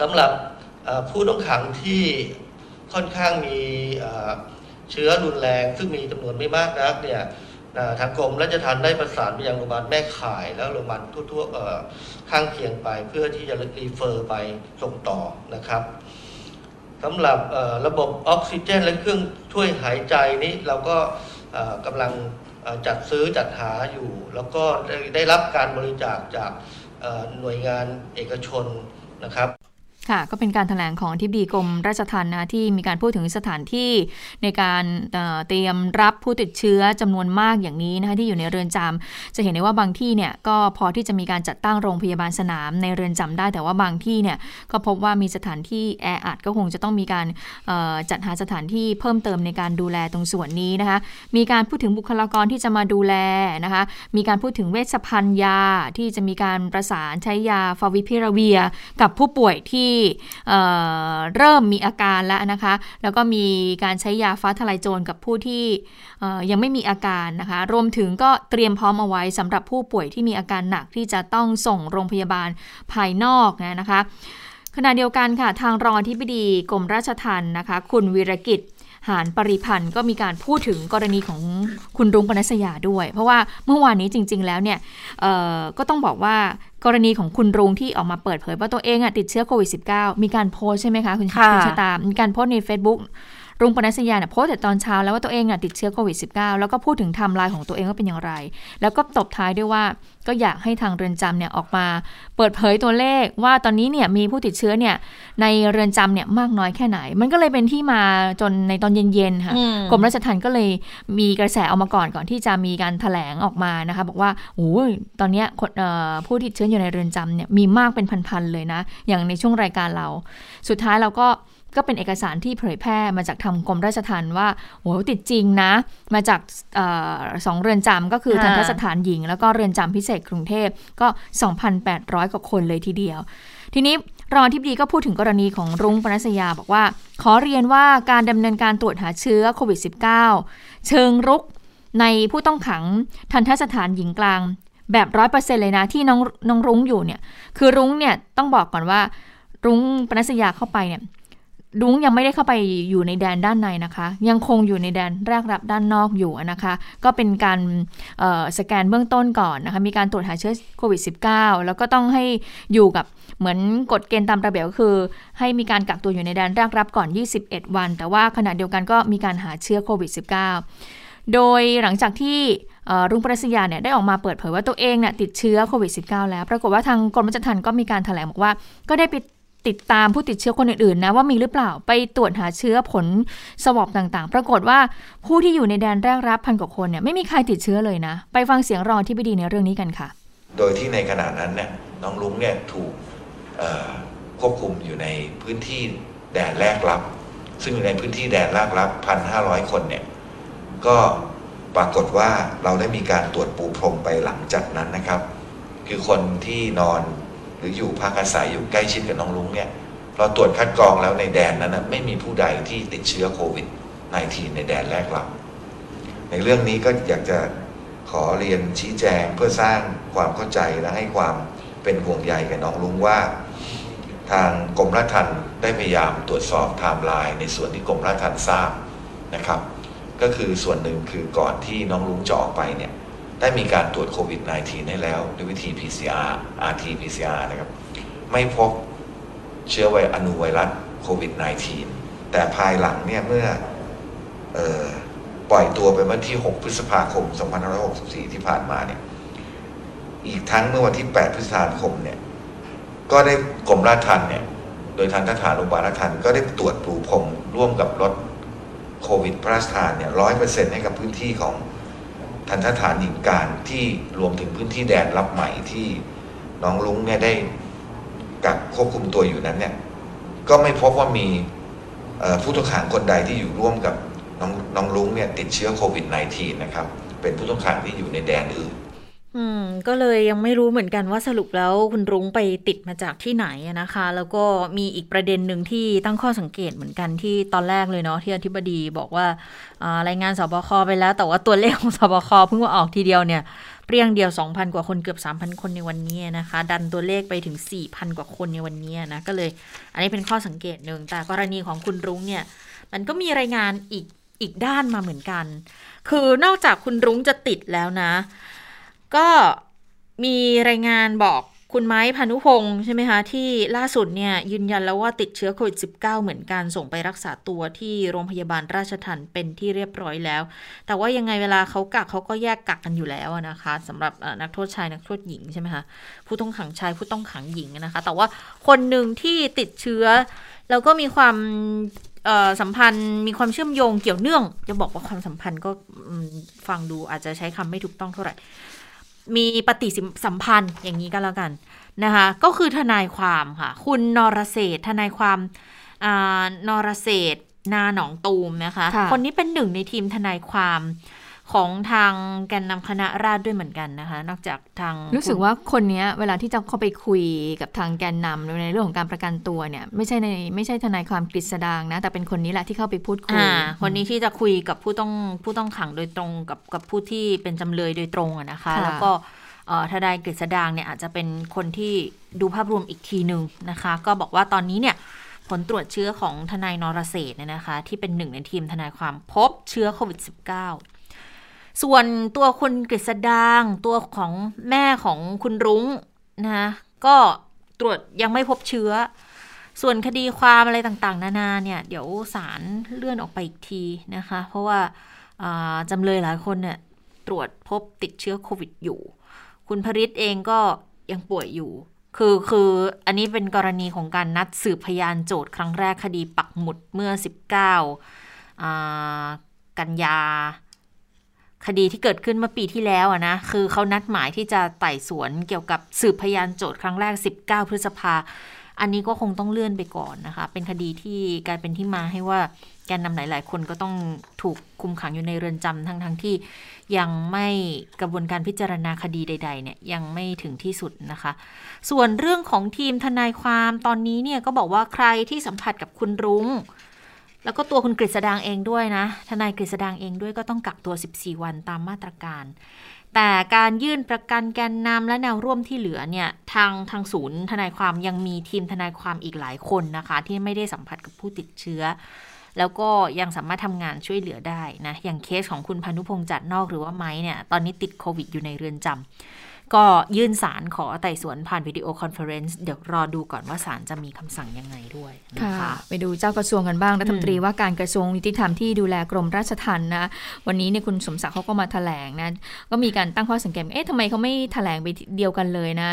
สำหรับผู้ต้องขังที่ ค่อนข้างมีเชื้อรุนแรง ซึ่งมีจำนวนไม่มากนักเนี่ยทางกรมราชทัณฑ์ได้ประสานไปยังโรงพยาบาลแม่ข่ายแล้วโรงพยาบาลทั่วๆข้างเคียงไป เพื่อที่จะรีเฟอร์ไปส่งต่อนะครับสำหรับระบบออกซิเจน และเครื่องช่วยหายใจนี้เราก็กำลังจัดซื้อจัดหาอยู่ แล้วก็ได้รับการบริจาคจากหน่วยงานเอกชนนะครับ ค่ะก็เป็นการถแถลงของที่ดีกรมราชทัณฑ์นะที่มีการพูดถึงสถานที่ในการเตรียมรับผู้ติดเชื้อจำนวนมากอย่างนี้นะคะที่อยู่ในเรือนจำจะเห็นได้ว่าบางที่เนี่ยก็พอที่จะมีการจัดตั้งโรงพยาบาลสนามในเรือนจำได้ แต่ว่าบางที่เนี่ยก็พบว่ามีสถานที่แออัดก็คงจะต้องมีการจัดหาสถานที่เพิ่มเติมในการดูแลตรงส่วนนี้นะคะมีการพูดถึงบุคลากรที่จะมาดูแลนะคะมีการพูดถึงเวชภัณฑ์ยาที่จะมีการประสานใช้ยาฟาวิพิราเวีย กับผู้ป่วยที่เอ่เริ่มมีอาการแล้วนะคะ แล้วก็มีการใช้ยาฟ้าทลายโจรกับผู้ที่ยังไม่มีอาการนะคะ รวมถึงก็เตรียมพร้อมเอาไว้สำหรับผู้ป่วยที่มีอาการหนักที่จะต้องส่งโรงพยาบาลภายนอกนะนะคะขณะเดียวกันค่ะ ทางรองอธิบดีกรมราชทัณฑ์นะคะ คุณวีรกิจ หานปริพันธ์ก็มีการพูดถึงกรณีของคุณรุ้งปนัสยาด้วย เพราะว่าเมื่อวานนี้จริง ๆ แล้วเนี่ยก็ต้องบอกว่ากรณีของคุณรุ้งที่ออกมาเปิดเผยว่าตัวเองอะติดเชื้อโควิด -19 มีการโพสใช่ไหมคะคุณชะตา มีการโพสใน Facebook รุ้งปนัสยาเนี่ยโพสต์แต่ตอนเช้าแล้วว่าตัวเองอะติดเชื้อโควิด -19 แล้วก็พูดถึงไทม์ไลน์ของตัวเองว่าเป็นอย่างไร แล้วก็ตบท้ายด้วยว่าก็อยากให้ทางเรือนจำเนี่ยออกมา เปิดเผยตัวเลขว่าตอนนี้เนี่ยมีผู้ติดเชื้อเนี่ยในเรือนจำเนี่ยมากน้อยแค่ไหน มันก็เลยเป็นที่มาจนในตอนเย็นๆค่ะอืมกรมราชทัณฑ์ก็เลยมีกระแสออกมาก่อนก่อนที่จะมีการแถลงออกมานะคะ บอกว่าโอ้ยตอนเนี้ยคนเอ่อผู้ติดเชื้ออยู่ในเรือนจำเนี่ยมีมากเป็นพันๆเลยนะ อย่างในช่วงรายการเรา สุดท้ายเราก็ ก็เป็นเอกสารที่เผยแพร่มาจากทางกรมราชทัณฑ์ว่าโหติดจริงนะ มาจากอสองเรือนจำก็คือทันทสถานหญิง แล้วก็เรือนจำพิเศษกรุงเทพก็ 2,800 กว่าคนเลยทีเดียว ทีนี้รองทิบดีก็พูดถึงกรณีของรุ้งปนัสยาบอกว่า ขอเรียนว่าการดำเนินการตรวจหาเชื้อโควิด -19 เชิงรุกในผู้ต้องขังทันทสถานหญิงกลาง แบบร้อยเปอร์เซ็นเลยนะ ที่น้องน้องรุ้งอยู่เนี่ย คือรุ้งเนี่ยต้องบอกก่อนว่า รุ้งปนัสยาเข้าไปเนี่ย รุ้งยังไม่ได้เข้าไปอยู่ในแดนด้านในนะคะ ยังคงอยู่ในแดนแรกรับด้านนอกอยู่นะคะ ก็เป็นการสแกนเบื้องต้นก่อนนะคะ มีการตรวจหาเชื้อโควิด -19 แล้วก็ต้องให้อยู่กับเหมือนกฎเกณฑ์ตามระเบียบก็คือ ให้มีการกักตัวอยู่ในแดนแรกรับก่อน 21 วัน แต่ว่าขณะเดียวกันก็มีการหาเชื้อโควิด -19 โดยหลังจากที่รุ่งปรัชญาเนี่ยได้ออกมาเปิดเผยว่าตัวเองเนี่ยติดเชื้อโควิด -19 แล้ว ปรากฏว่าทางกรมราชทัณฑ์ก็มีการถแถลงบอกว่าก็ได้ไป ติดตามผู้ติดเชื้อคนอื่นๆนะว่ามีหรือเปล่าไปตรวจหาเชื้อผลสวอปต่างๆ ปรากฏว่าผู้ที่อยู่ในแดนแรกรับพันกว่าคนเนี่ยไม่มีใครติดเชื้อเลยนะ ไปฟังเสียงรองที่ไปดีในเรื่องนี้กันค่ะ โดยที่ในขณะนั้นเนี่ยน้องลุงเนี่ยถูกควบคุมอยู่ในพื้นที่แดนแรกรับ ซึ่งอยู่ในพื้นที่แดนแรกรับพันห้าร้อยคนเนี่ยก็ปรากฏว่าเราได้มีการตรวจปูพรมไปหลังจากนั้นนะครับ คือคนที่นอน รืออยู่พักอาศัยอยู่ใกล้ชิดกับน้องลุงเนี่ยเราตรวจคัดกรองแล้วในแดนนั้นนะไม่มีผู้ใดที่ติดเชื้อโควิด -19 ในแดนแรกเรับในเรื่องนี้ก็อยากจะขอเรียนชี้แจงเพื่อสร้างความเข้าใจและให้ความเป็นห่วงใยกับน้องลุงว่า ทางกรมราชทัณฑ์ได้พยายามตรวจสอบไทม์ไลน์ในส่วนที่กรมราชทัณฑ์ทราบนะครับ ก็คือส่วนหนึ่งคือก่อนที่น้องลุงจะออกไปเนี่ย ได้มีการตรวจโควิด -19 ให้แล้วด้วยวิธี PCR RT PCR นะครับ ไม่พบเชื้อไวอนุไวรัสโควิด -19 แต่ภายหลังเนี่ยเมื่อออปล่อยตัวไปเมื่อที่ 6 พฤษภาคม 2564 ที่ผ่านมาเนี่ย อีกทั้งเมื่อวันที่ 8 พฤษภาคมเนี่ย ก็ได้กรมราชทัณฑ์เนี่ย โดยทางทหารโรงพยาบาลราชทัณฑ์ก็ได้ตรวจปลูพรมร่วมกับรถโควิดพระราชทานเนี่ยร้อยเปอร์เซ็นต์ให้กับพื้นที่ของ ทันทฐานหญิงการที่รวมถึงพื้นที่แดนรับใหม่ที่น้องลุงเนี่ยได้กักควบคุมตัวอยู่นั้นเนี่ยก็ไม่พบว่ามีผู้ต้องขังคนใดที่อยู่ร่วมกับน้องน้องลุงเนี่ยติดเชื้อโควิด -19 นะครับเป็นผู้ต้องขังที่อยู่ในแดนอื่น อืม ก็เลยยังไม่รู้เหมือนกันว่าสรุปแล้วคุณรุ้งไปติดมาจากที่ไหนนะคะ แล้วก็มีอีกประเด็นหนึ่งที่ตั้งข้อสังเกตเหมือนกันที่ตอนแรกเลยเนาะที่อธิบดีบอกว่ารายงานสบคไปแล้ว แต่ว่าตัวเลขของสบคเพิ่งว่าออกทีเดียวเนี่ยเปรี้ยงเดียว 2,000 กว่าคนเกือบ 3,000 คนในวันนี้นะคะ ดันตัวเลขไปถึง 4,000 กว่าคนในวันนี้นะก็เลย อันนี้เป็นข้อสังเกตหนึ่งแต่กรณีของคุณรุ้งเนี่ยมันก็มีรายงานอีกอีกด้านมาเหมือนกัน คือนอกจากคุณรุ้งจะติดแล้วนะ ก็มีรายงานบอกคุณไม้พานุพงศ์ใช่ไหมคะ ที่ล่าสุดเนี่ยยืนยันแล้วว่าติดเชื้อโควิด -19 เหมือนกันส่งไปรักษาตัวที่โรงพยาบาลราชทันเป็นที่เรียบร้อยแล้ว แต่ว่ายังไงเวลาเขากักเขาก็แยกกักกันอยู่แล้วนะคะสำหรับนักโทษชายนักโทษหญิงใช่ไหมคะผู้ต้องขังชายผู้ต้องขังหญิงนะคะ แต่ว่าคนหนึ่งที่ติดเชื้อ แล้วก็มีความสัมพันธ์มีความเชื่อมโยงเกี่ยวเนื่อง จะบอกว่าความสัมพันธ์ก็ฟังดูอาจจะใช้คำไม่ถูกต้องเท่าไหร่ มีปฏิสัมพันธ์อย่างนี้ก็แล้วกันนะคะก็คือทนายความค่ะ คุณนรเศษทนายความนรเศษนาหนองตูมนะคะคะคนนี้เป็นหนึ่งในทีมทนายความ ของทางแกนนำคณะราษฎรด้วยเหมือนกันนะคะ นอกจากทางรู้สึกว่าคนนี้เวลาที่จะเข้าไปคุยกับทางแกนนำในเรื่องของการประกันตัวเนี่ย ไม่ใช่ในไม่ใช่ทนายความกฤษดางนะ แต่เป็นคนนี้แหละที่เข้าไปพูดคุยคนนี้ที่จะคุยกับผู้ต้องผู้ต้องขังโดยตรงกับกับผู้ที่เป็นจำเลยโดยตรงนะคะ แล้วก็ทนายกฤษดางเนี่ยอาจจะเป็นคนที่ดูภาพรวมอีกทีหนึ่งนะคะ ก็บอกว่าตอนนี้เนี่ยผลตรวจเชื้อของทนายนรเศษเนี่ยนะคะ ที่เป็นหนึ่งในทีมทนายความพบเชื้อโควิด -19 ส่วนตัวคุณกฤษดางตัวของแม่ของคุณรุ้งนะก็ตรวจยังไม่พบเชื้อ ส่วนคดีความอะไรต่างๆ นานาเนี่ย เดี๋ยวศาลเลื่อนออกไปอีกทีนะคะ เพราะว่าจำเลยหลายคนเนี่ยตรวจพบติดเชื้อโควิดอยู่ คุณพริตเองก็ยังป่วยอยู่ คือคืออันนี้เป็นกรณีของการนัดสืบพยานโจทย์ครั้งแรกคดีปักหมุดเมื่อ 19กันยา คดีที่เกิดขึ้นเมื่อปีที่แล้วอะนะ คือเขานัดหมายที่จะไต่สวนเกี่ยวกับสืบพยานโจทย์ครั้งแรก 19 พฤษภา อันนี้ก็คงต้องเลื่อนไปก่อนนะคะ เป็นคดีที่กลายเป็นที่มาให้ว่าแกนนำหลาย ๆ คนก็ต้องถูกคุมขังอยู่ในเรือนจำทั้งทั้งที่ยังไม่กระบวนการพิจารณาคดีใด ๆ เนี่ยยังไม่ถึงที่สุดนะคะ ส่วนเรื่องของทีมทนายความตอนนี้เนี่ยก็บอกว่าใครที่สัมผัสกับคุณรุง้ง แล้วก็ตัวคุณกฤษดางเองด้วยนะ ทนายกฤษดางเองด้วยก็ต้องกักตัว 14 วันตามมาตรการ แต่การยื่นประกันแกนนำและแนวร่วมที่เหลือเนี่ย ทางทางศูนย์ทนายความยังมีทีมทนายความอีกหลายคนนะคะ ที่ไม่ได้สัมผัสกับผู้ติดเชื้อ แล้วก็ยังสามารถทำงานช่วยเหลือได้นะ อย่างเคสของคุณภาณุพงศ์จาดนอกหรือว่าไมค์เนี่ย ตอนนี้ติดโควิดอยู่ในเรือนจำ ก็ยื่นศาลขอไต่สวนผ่าน video conference เดี๋ยวรอดูก่อนว่าศาลจะมีคำสั่งยังไงด้วยนะคะค่ะไปดูเจ้ากระทรวงกันบ้างรัฐมนตรีว่าการกระทรวงยุติธรรมที่ดูแลกรมราชทัณฑ์นะวันนี้เนี่ยคุณสมศักดิ์เขาก็มาแถลงนะก็มีการตั้งข้อสังเกตเอ๊ะทำไมเขาไม่แถลงไปเดียวกันเลยนะ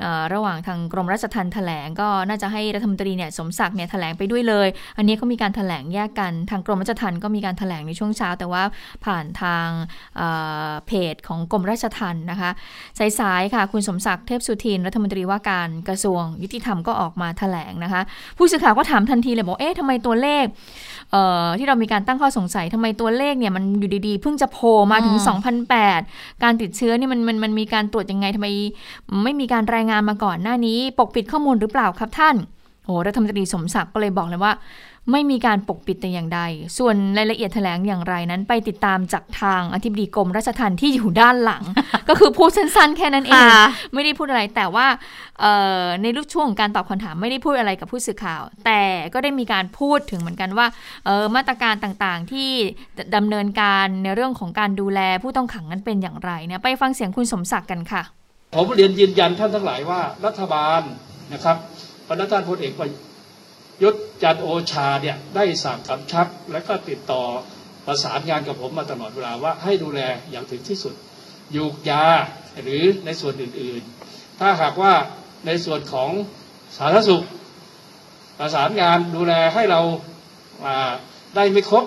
เอ่อระหว่างทางกรมราชทัณฑ์แถลงก็น่าจะให้รัฐมนตรีเนี่ยสมศักดิ์เนี่ยแถลงไปด้วยเลย อันนี้เขามีการแถลงแยกกันทางกรมราชทัณฑ์ก็มีการแถลงในช่วงเช้า แต่ว่าผ่านทางเอ่อเพจของกรมราชทัณฑ์นะคะสายๆค่ะ คุณสมศักดิ์เทพสุทินรัฐมนตรีว่าการกระทรวงยุติธรรมก็ออกมาแถลงนะคะ ผู้สื่อข่าวก็ถามทันทีเลยบอกเอ๊ะทำไมตัวเลขเอ่อที่เรามีการตั้งข้อสงสัยทำไมตัวเลขเนี่ยมันอยู่ดีๆ เพิ่งจะโผล่มาถึงอืม2008 การติดเชื้อนี่มันมันมันมีการตรวจยังไงทำไมไม่มีการรายงานมาก่อนหน้านี้ ปกปิดข้อมูลหรือเปล่าครับท่านโอ้รัฐมนตรีสมศักดิ์ก็เลยบอกเลยว่า ไม่มีการปกปิดแต่อย่างใด ส่วนรายละเอียดแถลงอย่างไรนั้น ไปติดตามจากทางอธิบดีกรมราชทัณฑ์ที่อยู่ด้านหลัง ก็คือพูดสั้นๆ แค่นั้นเองค่ะไม่ได้พูดอะไรแต่ว่าเอ่อในรูปช่วงของการตอบคำถามไม่ได้พูดอะไรกับผู้สื่อข่าว แต่ก็ได้มีการพูดถึงเหมือนกันว่าเอ่อมาตรการต่างๆที่ดำเนินการในเรื่องของการดูแลผู้ต้องขังนั้นเป็นอย่างไรเนี่ยไปฟังเสียงคุณสมศักดิ์กันค่ะผมเรียนยืนยันท่านทั้งหลายว่ารัฐบาลนะครับพระท่านพลเอกประ ยุทธ์จันโอชาเนี่ยได้สั่งกำชับและก็ติดต่อประสานงานกับผมมาตลอดเวลาว่าให้ดูแลอย่างถึงที่สุดยูกยาหรือในส่วนอื่นๆ ถ้าหากว่าในส่วนของสาธารณสุข ประสานงานดูแลให้เราได้ไม่ครบ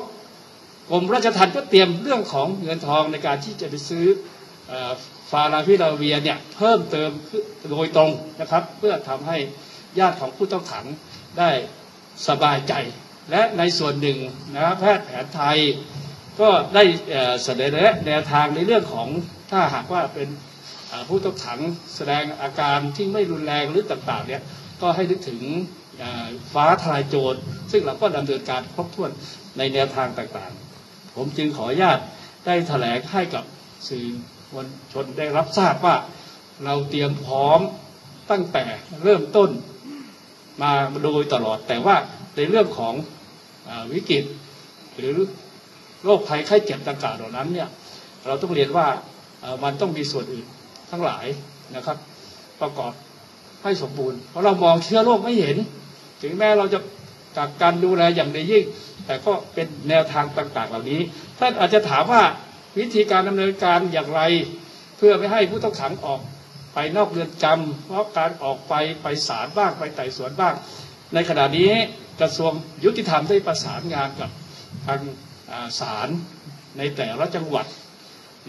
กรมราชทัณฑ์ก็เตรียมเรื่องของเงินทองในการที่จะไปซื้ออฟาราพิลาเวียเนี่ยเพิ่มเติมโดยตรงนะครับ เพื่อทำให้ญาติของผู้ต้องขังได้ สบายใจ และในส่วนหนึ่งนะครับแพทย์แผนไทยก็ได้เสนอแนะแนวทางในเรื่องของถ้าหากว่าเป็นผู้ต้องขังแสดงอาการที่ไม่รุนแรงหรือต่างๆเนี่ยก็ให้นึกถึงฟ้าทลายโจรซึ่งเราก็ดำเนินการครบถ้วนในแนวทางต่างๆ ผมจึงขออนุญาตได้แถลงให้กับสื่อมวลชนได้รับทราบว่าเราเตรียมพร้อมตั้งแต่เริ่มต้น มาโดยตลอด แต่ว่าในเรื่องของอวิกฤต หรือโรคภัยไข้เจ็บต่างๆเหล่านั้นเนี่ยเราต้องเรียนว่ามันต้องมีส่วนอื่นทั้งหลายนะครับ ประกอบให้สมบูรณ์ เพราะเรามองเชื้อโรคไม่เห็น ถึงแม้เราจะกักกันดูแลอย่างดียิ่ง แต่ก็เป็นแนวทางต่างๆ เหล่านี้ท่านอาจจะถามว่าวิธีการดำเนินการอย่างไร เพื่อไม่ให้ผู้ต้องขังออก ไปนอกเรือนจำเพราะการออกไปไปศาลบ้างไปไต่สวนบ้าง ในขณะนี้กระทรวงยุติธรรมได้ประสานงานกับทางอ่าศาลในแต่ละจังหวัด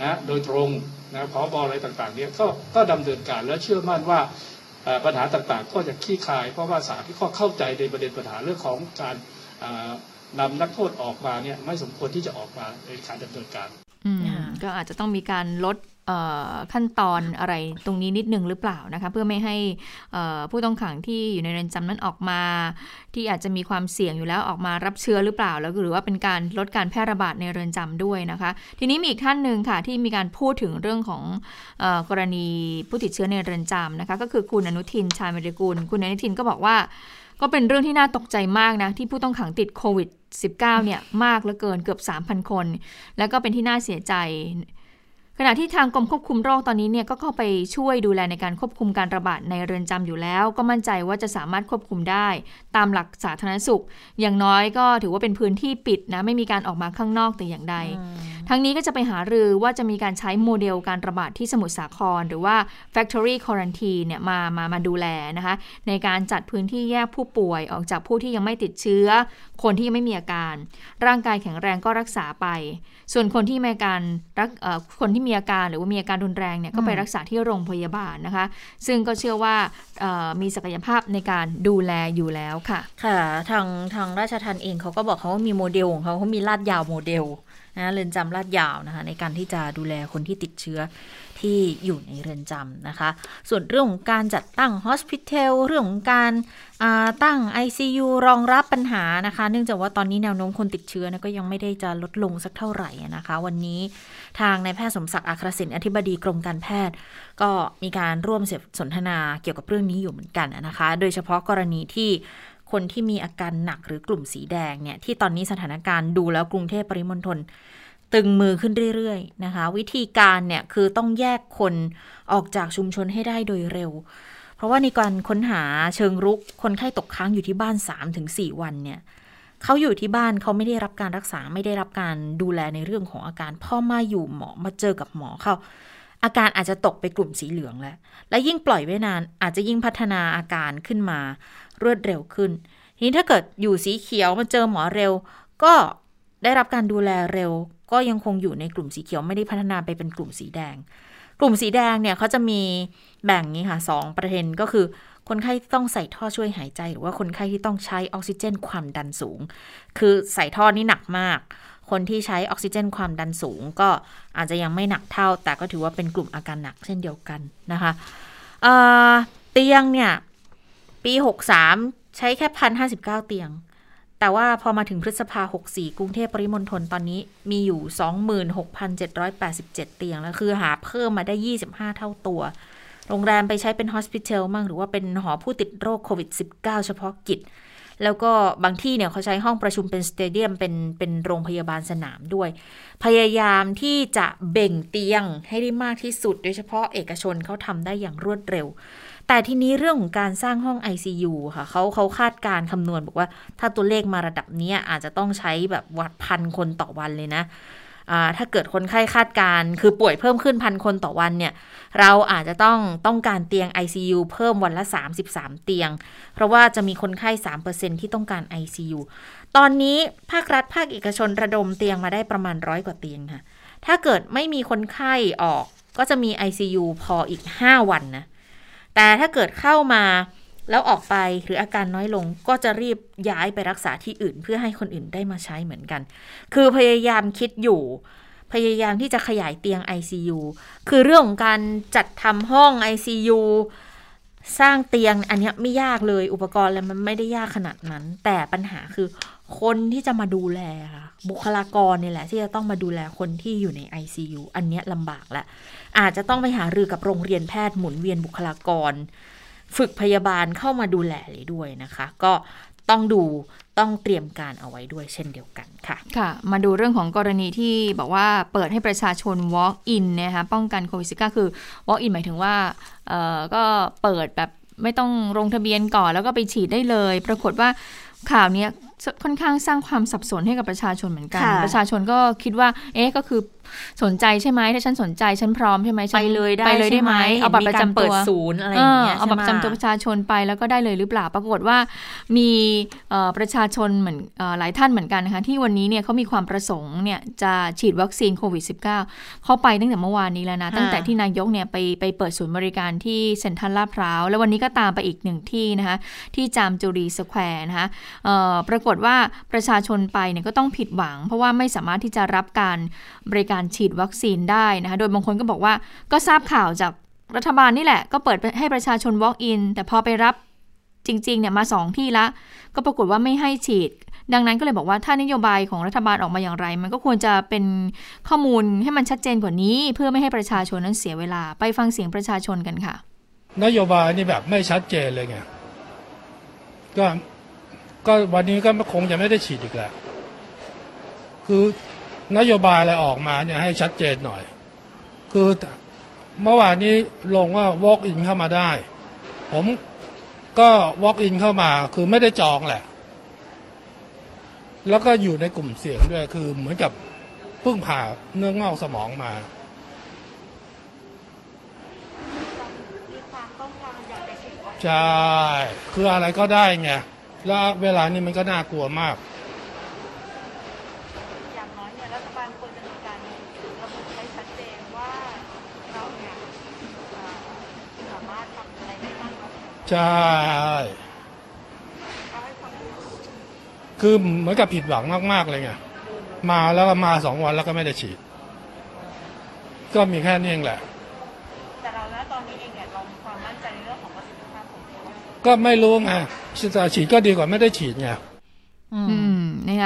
นะโดยตรงนะพอบอะไรต่างๆเนี่ยก็ก็ดำเนินการและเชื่อมั่นว่าเอ่อปัญหาต่างๆ ก็จะคลี่คลาย เพราะว่าศาลที่ก็เข้าใจในประเด็นปัญหาเรื่องของการอ่านำนักโทษออกมาเนี่ยไม่สมควรที่จะออกมาในการดำเนินการอืมค่ะก็อาจจะต้องมีการลดเอ่อ ขั้นตอนอะไรตรงนี้นิดนึงหรือเปล่านะคะ เพื่อไม่ให้ผู้ต้องขังที่อยู่ในเรือนจำนั้นออกมา ที่อาจจะมีความเสี่ยงอยู่แล้วออกมารับเชื้อหรือเปล่า แล้วหรือว่าเป็นการลดการแพร่ระบาดในเรือนจำด้วยนะคะ ทีนี้มีอีกท่านหนึ่งค่ะที่มีการพูดถึงเรื่องของออกรณีผู้ติดเชื้อในเรือนจำนะคะ ก็คือคุณอนุทินชาญวิรกุลคุณอนุทินก็บอกว่าก็เป็นเรื่องที่น่าตกใจมากนะ ที่ผู้ต้องขังติดโควิด -19 เนี่ยมากเหลือเกินเกือบ 3,000 คน แล้วก็เป็นที่น่าเสียใจ ขณะที่ทางกรมควบคุมโรคตอนนี้เนี่ยก็เข้าไปช่วยดูแลในการควบคุมการระบาดในเรือนจำอยู่แล้ว ก็มั่นใจว่าจะสามารถควบคุมได้ ตามหลักสาธารณสุข อย่างน้อยก็ถือว่าเป็นพื้นที่ปิดนะไม่มีการออกมาข้างนอกแต่อย่างใด ทั้งนี้ก็จะไปหารือว่าจะมีการใช้โมเดลการระบาดที่สมุทรสาคร หรือว่า factory quarantine เนี่ยมามามาดูแลนะคะ ในการจัดพื้นที่แยกผู้ป่วยออกจากผู้ที่ยังไม่ติดเชื้อ คนที่ยังไม่มีอาการ ร่างกายแข็งแรงก็รักษาไป ส่วนคนที่มีอาการรักเอ่อคนที่มีอาการหรือว่ามีอาการรุนแรงเนี่ยก็ไปรักษาที่โรงพยาบาลนะคะ ซึ่งก็เชื่อว่าเอ่อมีศักยภาพในการดูแลอยู่แล้วค่ะ ค่ะทางทางราชทันเองเขาก็บอกเขาว่ามีโมเดลของเขาเขามีลาดยาวโมเดลนะเรือนจำลาดยาวนะคะในการที่จะดูแลคนที่ติดเชื้อ ที่อยู่ในเรือนจำนะคะ ส่วนเรื่องของการจัดตั้งฮอสพิทอลเรื่องของการาตั้ง ICU รองรับปัญหานะคะ เนื่องจากว่าตอนนี้แนวโน้มคนติดเชื้อนะก็ยังไม่ได้จะลดลงสักเท่าไหร่นะคะ วันนี้ทางนายแพทย์สมศักดิ์อัครศิลป์อธิบดีกรมการแพทย์ ก็มีการร่วมเสนทนาเกี่ยวกับเรื่องนี้อยู่เหมือนกันนะคะ โดยเฉพาะกรณีที่คนที่มีอาการหนักหรือกลุ่มสีแดงเนี่ยที่ตอนนี้สถานการณ์ดูแล้วกรุงเทพปริมณฑล ตึงมือขึ้นเรื่อยๆนะคะ วิธีการเนี่ยคือต้องแยกคนออกจากชุมชนให้ได้โดยเร็ว เพราะว่าในการค้นหาเชิงรุกคนไข้ตกค้างอยู่ที่บ้าน 3-4 วันเนี่ยเขาอยู่ที่บ้านเขาไม่ได้รับการรักษาไม่ได้รับการดูแลในเรื่องของอาการพอมาอยู่หมอมาเจอกับหมอเขาอาการอาจจะตกไปกลุ่มสีเหลืองแล้ว และยิ่งปล่อยไว้นาน อาจจะยิ่งพัฒนาอาการขึ้นมารวดเร็วขึ้น ทีนี้ถ้าเกิดอยู่สีเขียวมาเจอหมอเร็ว ก็ได้รับการดูแลเร็ว ก็ยังคงอยู่ในกลุ่มสีเขียวไม่ได้พัฒนาไปเป็นกลุ่มสีแดง กลุ่มสีแดงเนี่ยเขาจะมีแบ่งนี้ค่ะสองประเด็นก็คือ คนไข้ที่ต้องใส่ท่อช่วยหายใจ หรือว่าคนไข้ที่ต้องใช้ออกซิเจนความดันสูง คือใส่ท่อนี่หนักมาก คนที่ใช้ออกซิเจนความดันสูง ก็อาจจะยังไม่หนักเท่า แต่ก็ถือว่าเป็นกลุ่มอาการหนักเช่นเดียวกันนะคะเเตียงเนี่ยปี 63 ใช้แค่พันห้าสิบเก้าเตียง แต่ว่าพอมาถึงพฤษภา 64 กรุงเทพปริมณฑลตอนนี้มีอยู่ 26,787 เตียง แล้วคือหาเพิ่มมาได้ 25 เท่าตัว โรงแรมไปใช้เป็นฮอสพิทอลมั่งหรือว่าเป็นหอผู้ติดโรคโควิด -19 เฉพาะกิจ แล้วก็บางที่เนี่ยเขาใช้ห้องประชุมเป็นสเตเดียมเป็นเป็นโรงพยาบาลสนามด้วย พยายามที่จะเบ่งเตียงให้ได้มากที่สุด โดยเฉพาะเอกชนเขาทำได้อย่างรวดเร็ว แต่ทีนี้เรื่องของการสร้างห้อง ICU ค่ะเขาเขาคาดการคำนวณบอกว่าถ้าตัวเลขมาระดับนี้อาจจะต้องใช้แบบวัดพันคนต่อวันเลยนะถ้าเกิดคนไข้คาดการ คือป่วยเพิ่มขึ้นพันคนต่อวันเนี่ย เราอาจจะต้องต้องการเตียง ICU เพิ่มวันละ 33 เตียง เพราะว่าจะมีคนไข้ 3%ที่ต้องการ ICU ตอนนี้ภาครัฐภาคเอกชนระดมเตียงมาได้ประมาณร้อยกว่าเตียงค่ะ ถ้าเกิดไม่มีคนไข้ออกก็จะมี ICU พออีก 5 วันนะ แต่ถ้าเกิดเข้ามาแล้วออกไปหรืออาการน้อยลงก็จะรีบย้ายไปรักษาที่อื่น เพื่อให้คนอื่นได้มาใช้เหมือนกัน คือพยายามคิดอยู่ พยายามที่จะขยายเตียง ICU คือเรื่องของการจัดทำห้อง ICU สร้างเตียงอันนี้ไม่ยากเลยอุปกรณ์อะไรมันไม่ได้ยากขนาดนั้น แต่ปัญหาคือคนที่จะมาดูแลบุคลากรเนี่ยแหละ ที่จะต้องมาดูแลคนที่อยู่ใน ICU อันนี้ลำบากแหละ อาจจะต้องไปหารือกับโรงเรียนแพทย์หมุนเวียนบุคลากร ฝึกพยาบาลเข้ามาดูแลเลยด้วยนะคะ ก็ต้องดูต้องเตรียมการเอาไว้ด้วยเช่นเดียวกันค่ะค่ะ มาดูเรื่องของกรณีที่บอกว่าเปิดให้ประชาชน walk in นะคะป้องกันโควิด -19 คือ walk in หมายถึงว่าเอ่อก็เปิดแบบไม่ต้องลงทะเบียนก่อนแล้วก็ไปฉีดได้เลย ปรากฏว่าข่าวเนี้ยค่อนข้างสร้างความสับสนให้กับประชาชนเหมือนกันค่ะประชาชนก็คิดว่า เอ๊ะก็คือ สนใจใช่ไหมถ้าฉันสนใจฉันพร้อมใช่ไหมฉัไปนเลยได้ไปเลยได้ไหมใช่เอาบัตรประจำห็นมีกเปิตัวดศูนย์อะไรอย่างเงี้ยเอาบัตรประจำตัวใช่ไหมประชาชนไปแล้วก็ได้เลยหรือเปล่าปรากฏว่า มีเอ่อประชาชนเหมือนเอ่อหลายท่านเหมือนกันนะคะที่วันนี้เนี่ยเขามีความประสงค์เนี่ยจะฉีดวัคซีนโควิด -19 เข้าไปตั้งแต่เมื่อวานนี้แล้วนะตั้งแต่ที่นายกเนี่ยไปไปเปิดศูนย์บริการที่เซ็นทรัลลาดพร้าวแล้ววันนี้ก็ตามไปอีกหนึ่งที่นะคะที่จามจุรีสแควร์นะคะเอ่อปรากฏว่าประชาชนไปเนี่ยก็ต้องผิดหวัง เพราะว่าไม่สามารถที่จะรับการบริการฉีดวัคซีนได้นะคะโดยบางคนก็บอกว่าก็ทราบข่าวจากรัฐบาลนี่แหละ ก็เปิดให้ประชาชน walk in แต่พอไปรับจริงๆเนี่ยมาสองที่ละ ก็ปรากฏว่าไม่ให้ฉีด ดังนั้นก็เลยบอกว่าถ้านโยบายของรัฐบาลออกมาอย่างไร มันก็ควรจะเป็นข้อมูลให้มันชัดเจนกว่านี้ เพื่อไม่ให้ประชาชนนั้นเสียเวลา ไปฟังเสียงประชาชนกันค่ะ นโยบายนี่แบบไม่ชัดเจนเลยไงก็ก็วันนี้ก็คงจะไม่ได้ฉีดอีกแล้วคือ นโยบายอะไรออกมาเนี่ยให้ชัดเจนหน่อย คือเมื่อวานนี้ลงว่า walk in เข้ามาได้ ผมก็ walk in เข้ามาคือไม่ได้จองแหละ แล้วก็อยู่ในกลุ่มเสี่ยงด้วย คือเหมือนกับพิ่งผ่าเนื้องอกสมองมาใช่ คืออะไรก็ได้ไง แล้วเวลานี้มันก็น่ากลัวมาก อย่างน้อยเนี่ยรัฐบาลควรจะมีการระบุให้ชัดเจนว่าเราเนี่ยสามารถทำอะไรได้บ้างเนาะ ใช่ คือเหมือนกับผิดหวังมาก ๆ เลยไง มาแล้วก็มาสองวันแล้วก็ไม่ได้ฉีด ก็มีแค่นี้เองแหละ แต่เราณตอนนี้เองเนี่ยเรามีความมั่นใจในเรื่องของประสิทธิภาพของตัววัคซีนก็ไม่รู้ไงแต่ฉีดก็ดีกว่าไม่ได้ฉีดไง อืม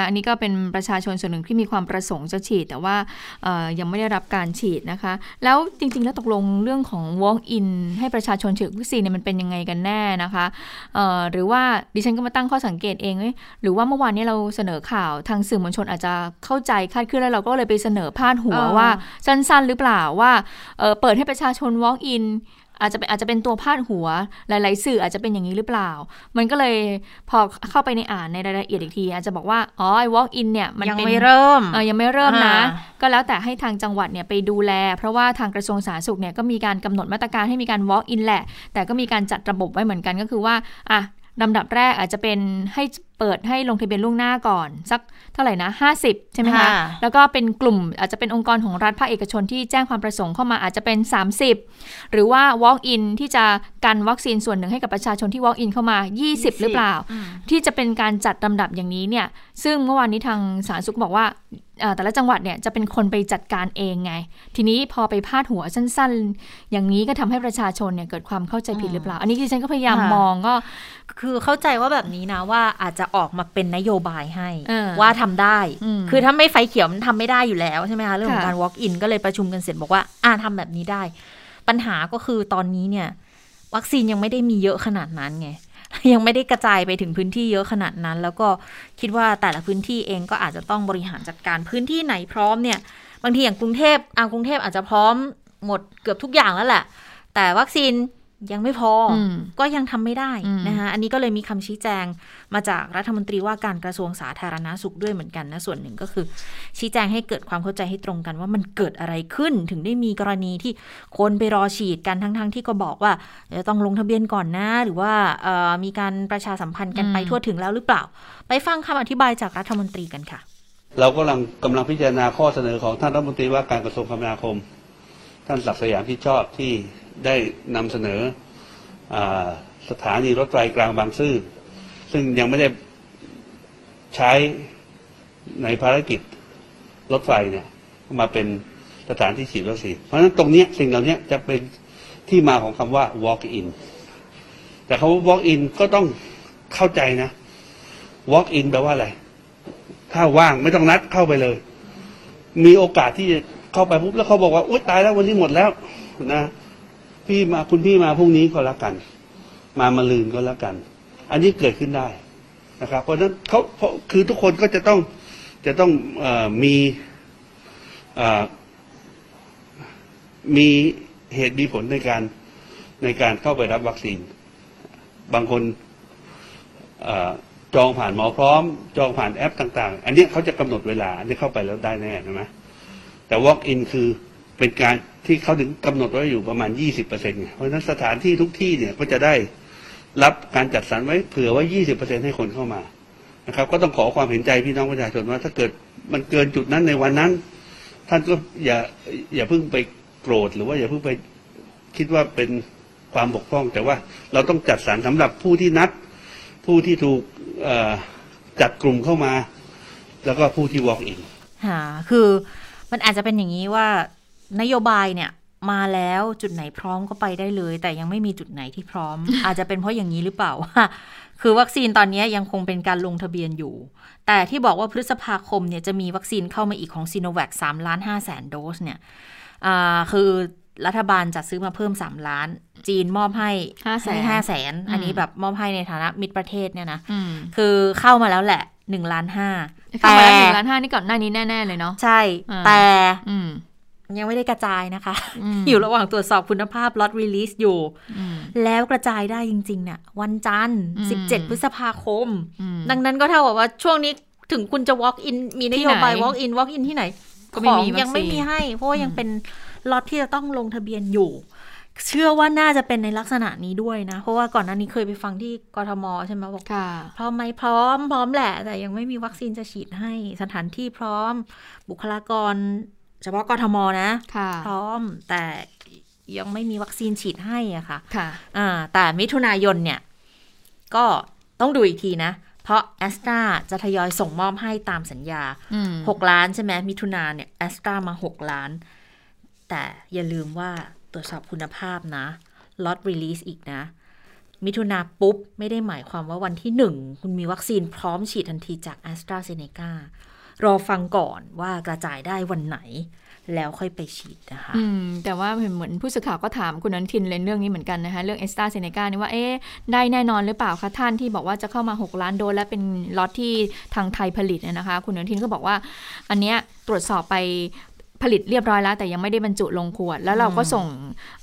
นะคะอันนี้ก็เป็นประชาชนส่วนหนึ่งที่มีความประสงค์จะฉีด แต่ว่าเอ่อยังไม่ได้รับการฉีดนะคะ แล้วจริงๆ แล้วตกลงเรื่องของ walk in ให้ประชาชนฉีดวัคซีนเนี่ยมันเป็นยังไงกันแน่นะคะเอ่อหรือว่าดิฉันก็มาตั้งข้อสังเกตเองเอ้ยหรือว่าเมื่อวานนี้เราเสนอข่าวทางสื่อมวลชนอาจจะเข้าใจคลาดเคลื่อนแล้วเราก็เลยไปเสนอพาดหัวอ่าว่าสั้นๆ หรือเปล่าว่าเอ่อเปิดให้ประชาชน walk in อาจจะเป็นอาจจะเป็นตัวพาดหัวหลาย ๆ สื่ออาจจะเป็นอย่างนี้หรือเปล่า มันก็เลยพอเข้าไปในอ่านในรายละเอียดอีกที อาจจะบอกว่าอ๋อไอ้ walk in เนี่ยมันยังเป็นไม่เริ่มเอ่อยังไม่เริ่มนะอ่าก็แล้วแต่ให้ทางจังหวัดเนี่ยไปดูแล เพราะว่าทางกระทรวงสาธารณสุขเนี่ยก็มีการกำหนดมาตรการให้มีการ walk in แหละ แต่ก็มีการจัดระบบไว้เหมือนกันก็คือว่าอะลำดับแรกอาจจะเป็นให้ เปิดให้ลงทะเบียนล่วงหน้าก่อน สักเท่าไหร่นะ 50 ใช่ไหมคะค่ะแล้วก็เป็นกลุ่มอาจจะเป็นองค์กรของรัฐภาคเอกชนที่แจ้งความประสงค์เข้ามาอาจจะเป็น 30 หรือว่า walk in ที่จะกันวัคซีนส่วนหนึ่งให้กับประชาชนที่ walk in เข้ามา 20 หรือเปล่า ที่จะเป็นการจัดลำดับอย่างนี้เนี่ยซึ่งเมื่อวานนี้ทางสาธารณสุขบอกว่าเอ่อแต่ละจังหวัดเนี่ยจะเป็นคนไปจัดการเองไง ทีนี้พอไปพาดหัวสั้นๆ อย่างนี้ก็ทำให้ประชาชนเนี่ยเกิดความเข้าใจผิดหรือเปล่า อันนี้ที่ฉันก็พยายามค่ะมองก็ คือเข้าใจว่าแบบนี้นะว่าอาจจะออกมาเป็นนโยบายให้เออว่าทำได้อืมคือถ้าไม่ไฟเขียวมันทำไม่ได้อยู่แล้วใช่ไหมคะเรื่องของค่ะการ walk in ก็เลยประชุมกันเสร็จบอกว่าอ่าทำแบบนี้ได้ ปัญหาก็คือตอนนี้เนี่ย วัคซีนยังไม่ได้มีเยอะขนาดนั้นไงยังไม่ได้กระจายไปถึงพื้นที่เยอะขนาดนั้น แล้วก็คิดว่าแต่ละพื้นที่เองก็อาจจะต้องบริหารจัดการพื้นที่ไหนพร้อมเนี่ย บางทีอย่างกรุงเทพอ่ากรุงเทพอาจจะพร้อมหมดเกือบทุกอย่างแล้วแหละ แต่วัคซีน ยังไม่พออมก็ยังทำไม่ได้อืมนะคะอันนี้ก็เลยมีคำชี้แจงมาจากรัฐมนตรีว่าการกระทรวงสาธารณาสุขด้วยเหมือนกันนะ ส่วนหนึ่งก็คือ ชี้แจงให้เกิดความเข้าใจให้ตรงกันว่ามันเกิดอะไรขึ้นถึงได้มีกรณีที่คนไปรอฉีดกันทั้งๆที่ก็บอกว่าเดี๋ยวต้องลงทะเบียนก่อนนะ หรือว่าเอ่อมีการประชาสัมพันธ์กันไปอืมทั่วถึงแล้วหรือเปล่า ไปฟังคำอธิบายจากรัฐมนตรีกันค่ะ เรากำลังกำลังพิจารณาข้อเสนอของท่านรัฐมนตรีว่าการกระทรวงคมนาคม ท่านศักดิ์สยามที่ชอบที่ ได้นำเสนออสถานีรถไฟกลางบางซื่อ ซึ่งยังไม่ได้ใช้ในภารกิจรถไฟเนี่ยมาเป็นสถานที่ฉีดวัคซีนเพราะฉะนั้นตรงเนี้ยสิ่งเหล่านี้จะเป็นที่มาของคำว่า walk in แต่คำว่า walk in ก็ต้องเข้าใจนะ walk in แปลว่าอะไร ถ้าว่างไม่ต้องนัดเข้าไปเลย มีโอกาสที่จะเข้าไปปุ๊บแล้วเขาบอกว่า อุ้ยตายแล้ววันนี้หมดแล้วนะ พี่มาคุณพี่มาพรุ่งนี้ก็แล้วกัน มามาลืนก็แล้วกัน อันนี้เกิดขึ้นได้นะครับ เพราะฉะนั้นเขาเพราะคือทุกคนก็จะต้องจะต้องอมีมีเหตุมีผลในการในการเข้าไปรับวัคซีน บางคนอจองผ่านหมอพร้อม จองผ่านแอปต่าง ๆ อันนี้เขาจะกำหนดเวลา อันนี้เข้าไปแล้วได้แน่ใช่ไหมแต่ walk in คือ เป็นการที่เขาถึงกำหนดไว้อยู่ประมาณ 20%เปอร์เซ็นต์เพราะฉะนั้นสถานที่ทุกที่เนี่ยก็จะได้รับการจัดสรรไว้เผื่อไว้ 20%ให้คนเข้ามานะครับ ก็ต้องขอความเห็นใจพี่น้องประชาชนว่า ถ้าเกิดมันเกินจุดนั้นในวันนั้น ท่านก็อย่าอย่าเพิ่งไปโกรธหรือว่าอย่าเพิ่งไปคิดว่าเป็นความบกพร่อง แต่ว่าเราต้องจัดสรรสำหรับผู้ที่นัด ผู้ที่ถูกจัดกลุ่มเข้ามา แล้วก็ผู้ที่ walk in ค่ะคือมันอาจจะเป็นอย่างนี้ว่า นโยบายเนี่ยมาแล้วจุดไหนพร้อมก็ไปได้เลย แต่ยังไม่มีจุดไหนที่พร้อม อาจจะเป็นเพราะอย่างนี้หรือเปล่าว่า คือวัคซีนตอนนี้ยังคงเป็นการลงทะเบียนอยู่ แต่ที่บอกว่าพฤษภาคมเนี่ยจะมีวัคซีนเข้ามาอีกของซีโนแวคสามล้านห้าแสนโดสเนี่ยอ่าคือรัฐบาลจัดซื้อมาเพิ่ม 3 ล้าน จีนมอบให้500,000ห้าแสนอันนี้อืมแบบมอบให้ในฐานะมิตรประเทศเนี่ยนะอืมคือเข้ามาแล้วแหละหนึ่งล้านห้าเข้ามาแล้วหนึ่งล้านห้านี่ก่อนหน้านี้แน่ ๆ เลยเนาะใช่อ่าแต่อืม ยังไม่ได้กระจายนะคะอืมอยู่ระหว่างตรวจสอบคุณภาพล็อตรีลิสอยู่อืมแล้วกระจายได้จริง ๆ เนี่ย วันจันทร์อืม17 พฤษภาคมอืมดังนั้นก็เท่ากับว่าช่วงนี้ถึงคุณจะ walk in มีนโยบายที่ไหน walk in walk in ที่ไหนก็ขไม่องมีวัคซีนยังไม่มีให้ เพราะว่ายังอืมเป็นล็อตที่จะต้องลงทะเบียนอยู่ เชื่อว่าน่าจะเป็นในลักษณะนี้ด้วยนะ เพราะว่าก่อนหน้านี้เคยไปฟังที่กทมใช่ไหมบอกค่ะพร้อมไหมพร้อมพร้อมแหละ แต่ยังไม่มีวัคซีนจะฉีดให้สถานที่พร้อม บุคลากร เฉพาะกทมนะค่ะพร้อมแต่ยังไม่มีวัคซีนฉีดให้อะค่ะค่ะอ่าแต่มิถุนายนเนี่ย ก็ต้องดูอีกทีนะ เพราะแอสตราจะทยอยส่งมอบให้ตามสัญญาอืม6ล้านใช่ไหมมิถุนาเนี่ยแอสตรามา6ล้าน แต่อย่าลืมว่าตรวจสอบคุณภาพนะ lot release อีกนะ มิถุนาปุ๊บ ไม่ได้หมายความว่าวันที่หนึ่งคุณมีวัคซีนพร้อมฉีดทันทีจากแอสตราเซเนกา รอฟังก่อนว่ากระจายได้วันไหน แล้วค่อยไปฉีดนะคะอืมแต่ว่าเหมือนผู้สื่อข่าวก็ถามคุณอนุทินเลยเรื่องนี้เหมือนกันนะคะเรื่องแอสตราเซเนกานี่ว่าเอ๊ะได้แน่นอนหรือเปล่าคะท่านที่บอกว่าจะเข้ามา 6 ล้านโดสและเป็นล็อตที่ทางไทยผลิตเนี่ยนะคะ คุณนันทินก็บอกว่า อันเนี้ยตรวจสอบไป ผลิตเรียบร้อยแล้ว แต่ยังไม่ได้บรรจุลงขวด แล้วเราก็ส่ง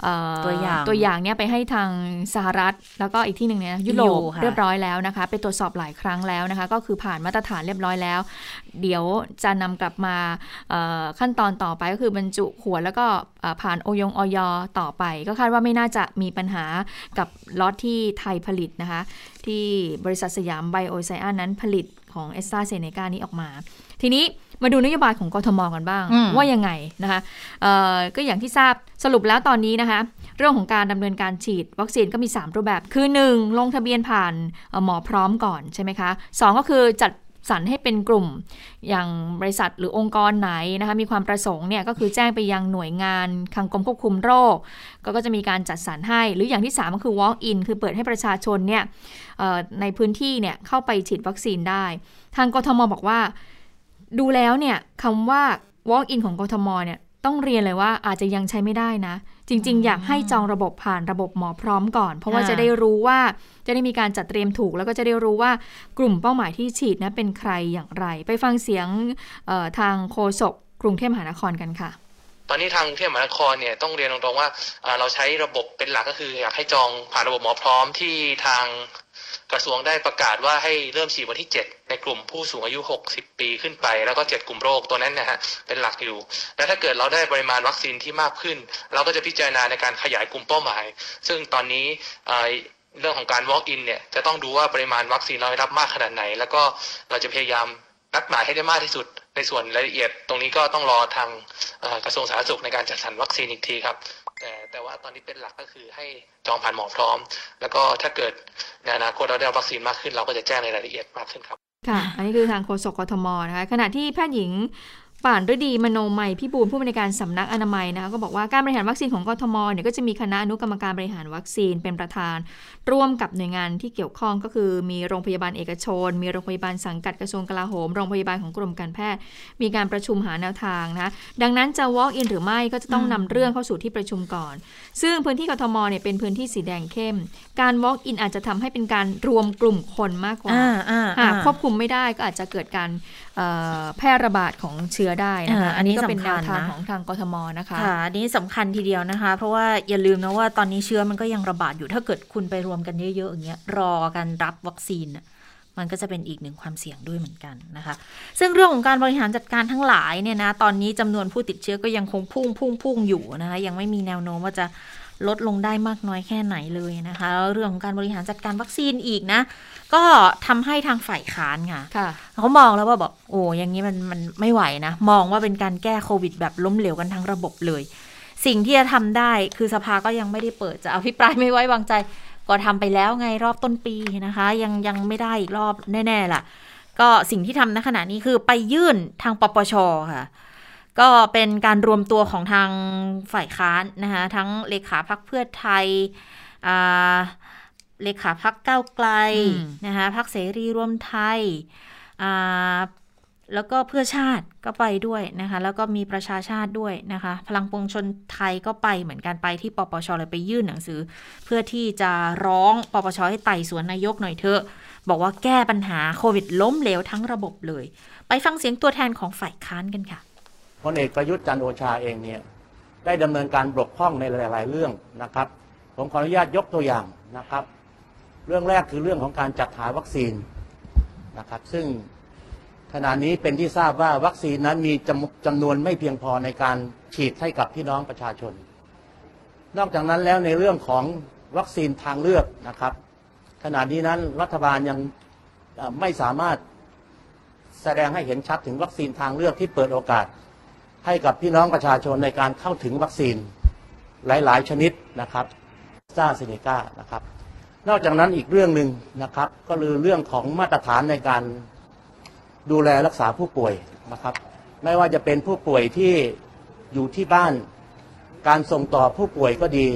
เอ่อตัวอย่างตัวอย่างเนี้ยไปให้ทางสหรัฐ แล้วก็อีกที่หนึ่งเนี่ยยุโรป EU ค่ะเรียบร้อยแล้วนะคะ ไปตรวจสอบหลายครั้งแล้วนะคะ ก็คือผ่านมาตรฐานเรียบร้อยแล้ว เดี๋ยวจะนำกลับมาเอ่อขั้นตอนต่อไปก็คือบรรจุขวดแล้วก็เอ่อผ่านโอยงออยต่อไป ก็คาดว่าไม่น่าจะมีปัญหากับล็อตที่ไทยผลิตนะคะ ที่บริษัทสยามไบโอไซอันนั้นผลิตของเอสตราเซเนกานี้ออกมา ทีนี้มาดูนโยบายของกทมกันบ้างอืมว่ายังไงนะคะเอ่อก็อย่างที่ทราบสรุปแล้วตอนนี้นะคะ เรื่องของการดำเนินการฉีดวัคซีนก็มี 3 รูปแบบ คือ 1 ลงทะเบียนผ่านเอ่อหมอพร้อมก่อนใช่ไหมคะ 2 ก็คือจัดสรรให้เป็นกลุ่มอย่างบริษัทหรือองค์กรไหนนะคะมีความประสงค์เนี่ยก็คือแจ้งไปยังหน่วยงานทางกรมควบคุมโรค ก็ก็จะมีการจัดสรรให้ หรืออย่างที่ 3 ก็คือ walk in คือเปิดให้ประชาชนเนี่ยเอ่อในพื้นที่เนี่ยเข้าไปฉีดวัคซีนได้ ทางกทมบอกว่า ดูแล้วเนี่ยคำว่า walk in ของกทมเนี่ยต้องเรียนเลยว่าอาจจะยังใช้ไม่ได้นะ จริง ๆ อยากให้จองระบบผ่านระบบหมอพร้อมก่อน เพราะว่าจะได้รู้ว่าจะได้มีการจัดเตรียมถูก แล้วก็จะได้รู้ว่ากลุ่มเป้าหมายที่ฉีดนะเป็นใครอย่างไร ไปฟังเสียงทางโฆษกกรุงเทพมหานครกันค่ะตอนนี้ทางกรุงเทพมหานครเนี่ยต้องเรียนตรงๆว่าเราใช้ระบบเป็นหลักก็คืออยากให้จองผ่านระบบหมอพร้อมที่ทาง กระทรวงได้ประกาศว่าให้เริ่มฉีดวันที่ 7 ในกลุ่มผู้สูงอายุ 60 ปีขึ้นไป แล้วก็ 7 กลุ่มโรคตัวนั้นนะฮะเป็นหลักอยู่ และถ้าเกิดเราได้ปริมาณวัคซีนที่มากขึ้น เราก็จะพิจารณาในการขยายกลุ่มเป้าหมาย ซึ่งตอนนี้เรื่องของการ walk in เนี่ยจะต้องดูว่าปริมาณวัคซีนเราได้รับมากขนาดไหน แล้วก็เราจะพยายามนัดหมายให้ได้มากที่สุดในส่วนรายละเอียด ตรงนี้ก็ต้องรอทางกระทรวงสาธารณสุขในการจัดสรรวัคซีนอีกทีครับ แต่แต่ว่าตอนนี้เป็นหลักก็คือให้จองผ่านหมอพร้อม แล้วก็ถ้าเกิดในอนาคตเราได้รับวัคซีนมากขึ้น เราก็จะแจ้งในรายละเอียดมากขึ้นครับค่ะ อันนี้คือทางโฆษกกทมนะคะ ขณะที่แพทย์หญิงป่านฤดีมโนมัยพี่บูลผู้บริการสำนักอนามัยนะคะก็บอกว่าการบริหารวัคซีนของกทมเนี่ยก็จะมีคณะอนุกรรมการบริหารวัคซีนเป็นประธาน ร่วมกับหน่วยงานที่เกี่ยวข้องก็คือมีโรงพยาบาลเอกชน มีโรงพยาบาลสังกัดกระทรวงกลาโหม โรงพยาบาลของกรมการแพทย์ มีการประชุมหาแนวทางนะคะดังนั้นจะ walk in หรือไม่ก็จะต้องนำเรื่องเข้าสู่ที่ประชุมก่อน ซึ่งพื้นที่กทมเนี่ยเป็นพื้นที่สีแดงเข้ม การ walk in อาจจะทำให้เป็นการรวมกลุ่มคนมากกว่าอ่าอ่าหากอ่าควบคุมไม่ได้ก็อาจจะเกิดการเอ่อ แพร่ระบาดของเชื้อได้นะคะอ่าอันนี้ก็เป็นสำแนคัวญทางนะของทางกทมนะคะค่ะอันนี้สำคัญทีเดียวนะคะ เพราะว่าอย่าลืมนะว่าตอนนี้เชื้อมันก็ยังระบาดอยู่ถ้าเกิดคุณไปรวมกันเยอะๆอย่างเงี้ยรอการรับวัคซีนน่ะมันก็จะเป็นอีกหนึ่งความเสี่ยงด้วยเหมือนกันนะคะ ซึ่งเรื่องของการบริหารจัดการทั้งหลายเนี่ยนะ ตอนนี้จำนวนผู้ติดเชื้อก็ยังคงพุ่งพุ่งพุ่งอยู่นะคะ ยังไม่มีแนวโน้มว่าจะ ลดลงได้มากน้อยแค่ไหนเลยนะคะแล้วเรื่องของการบริหารจัดการวัคซีนอีกนะ ก็ทำให้ทางฝ่ายค้านค่ะค่ะเขามองแล้วว่าแบบโอ้อย่างนี้มันมันไม่ไหวนะ มองว่าเป็นการแก้โควิด แบบล้มเหลวกันทั้งระบบเลย สิ่งที่จะทำได้คือสภาก็ยังไม่ได้เปิดจะอภิปรายไม่ไว้วางใจ ก็ทำไปแล้วไงรอบต้นปีนะคะ ยังยังไม่ได้อีกรอบแน่ ๆ ล่ะ ก็สิ่งที่ทำณขณะนี้คือไปยื่นทางปปชค่ะ ก็เป็นการรวมตัวของทางฝ่ายค้านนะคะทั้งเลขาพักเพื่อไทยอ่าเลขาพักก้าวไกลอืมนะคะพักเสรีรวมไทยอ่าแล้วก็เพื่อชาติก็ไปด้วยนะคะ แล้วก็มีประชาชาติด้วยนะคะ พลังปวงชนไทยก็ไปเหมือนกันไปที่ปปชเลยไปยื่นหนังสือ เพื่อที่จะร้องปปชให้ไต่สวนนายกหน่อยเถอะ บอกว่าแก้ปัญหาโควิดล้มเหลวทั้งระบบเลย ไปฟังเสียงตัวแทนของฝ่ายค้านกันค่ะ พลเอกประยุทธ์จันโอชาเองเนี่ยได้ดำเนินการบกพร่องในหลาย ๆ เรื่องนะครับ ผมขออนุญาตยกตัวอย่างนะครับ เรื่องแรกคือเรื่องของการจัดหาวัคซีนนะครับ ซึ่งขณะนี้เป็นที่ทราบว่าวัคซีนนั้นมีจำจำนวนไม่เพียงพอในการฉีดให้กับพี่น้องประชาชน นอกจากนั้นแล้วในเรื่องของวัคซีนทางเลือกนะครับ ขณะนี้นั้นรัฐบาลยังไม่สามารถแสดงให้เห็นชัดถึงวัคซีนทางเลือกที่เปิดโอกาส ให้กับพี่น้องประชาชนในการเข้าถึงวัคซีนหลาย ๆ ชนิดนะครับซาเซเนกานะครับ นอกจากนั้นอีกเรื่องหนึ่งนะครับ ก็คือเรื่องของมาตรฐานในการดูแลรักษาผู้ป่วยนะครับ ไม่ว่าจะเป็นผู้ป่วยที่อยู่ที่บ้าน การส่งต่อผู้ป่วยก็ดี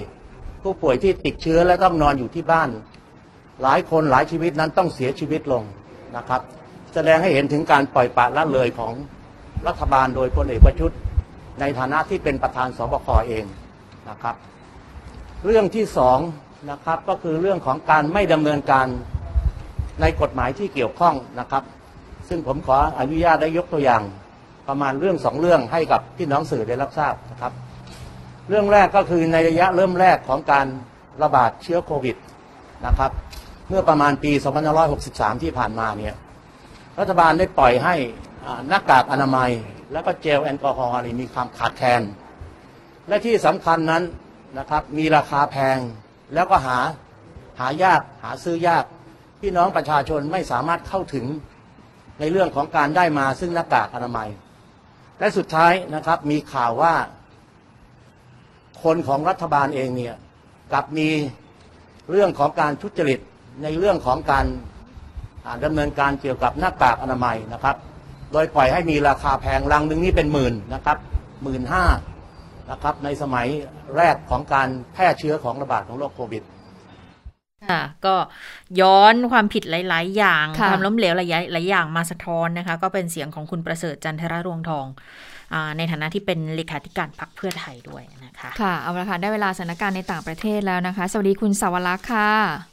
ผู้ป่วยที่ติดเชื้อและต้องนอนอยู่ที่บ้าน หลายคนหลายชีวิตนั้นต้องเสียชีวิตลงนะครับ แสดงให้เห็นถึงการปล่อยปละละเลยของ รัฐบาลโดยพลเอกประยุทธ์ในฐานะที่เป็นประธานสบคเองนะครับ เรื่องที่สองนะครับก็คือเรื่องของการไม่ดำเนินการในกฎหมายที่เกี่ยวข้องนะครับ ซึ่งผมขออนุญาตได้ยกตัวอย่างประมาณเรื่องสองเรื่องให้กับพี่น้องสื่อได้รับทราบนะครับ เรื่องแรกก็คือในระยะเริ่มแรกของการระบาดเชื้อโควิดนะครับ เมื่อประมาณปี 2563 ที่ผ่านมาเนี่ยรัฐบาลได้ปล่อยให้ หน้ากากอนามัย และก็เจลแอลกอฮอล์นี่มีความขาดแคลนและที่สำคัญนั้นนะครับมีราคาแพงแล้วก็หาหายากหาซื้อยากพี่น้องประชาชนไม่สามารถเข้าถึงในเรื่องของการได้มาซึ่งหน้ากากอนามัย และสุดท้ายนะครับมีข่าวว่า คนของรัฐบาลเองเนี่ยกลับมีเรื่องของการทุจริตในเรื่องของการดำเนินการเกี่ยวกับหน้ากากอนามัยนะครับ โดยปล่อยให้มีราคาแพงลังหนึ่งนี่เป็นหมื่นนะครับหมื่นห้านะครับในสมัยแรกของการแพร่เชื้อของระบาดของโรคโควิดค่ะก็ย้อนความผิดหลาย ๆ อย่างค่ะความล้มเหลวหลายหลายอย่างมาสะท้อนนะคะ ก็เป็นเสียงของคุณประเสริฐจันทรรวงทองอาในฐานะที่เป็นเลขาธิการพรรคเพื่อไทยด้วยนะคะ ค่ะ เอาละค่ะ ได้เวลาสถานการณ์ในต่างประเทศแล้วนะคะ สวัสดีคุณสาวรักษ์ค่ะ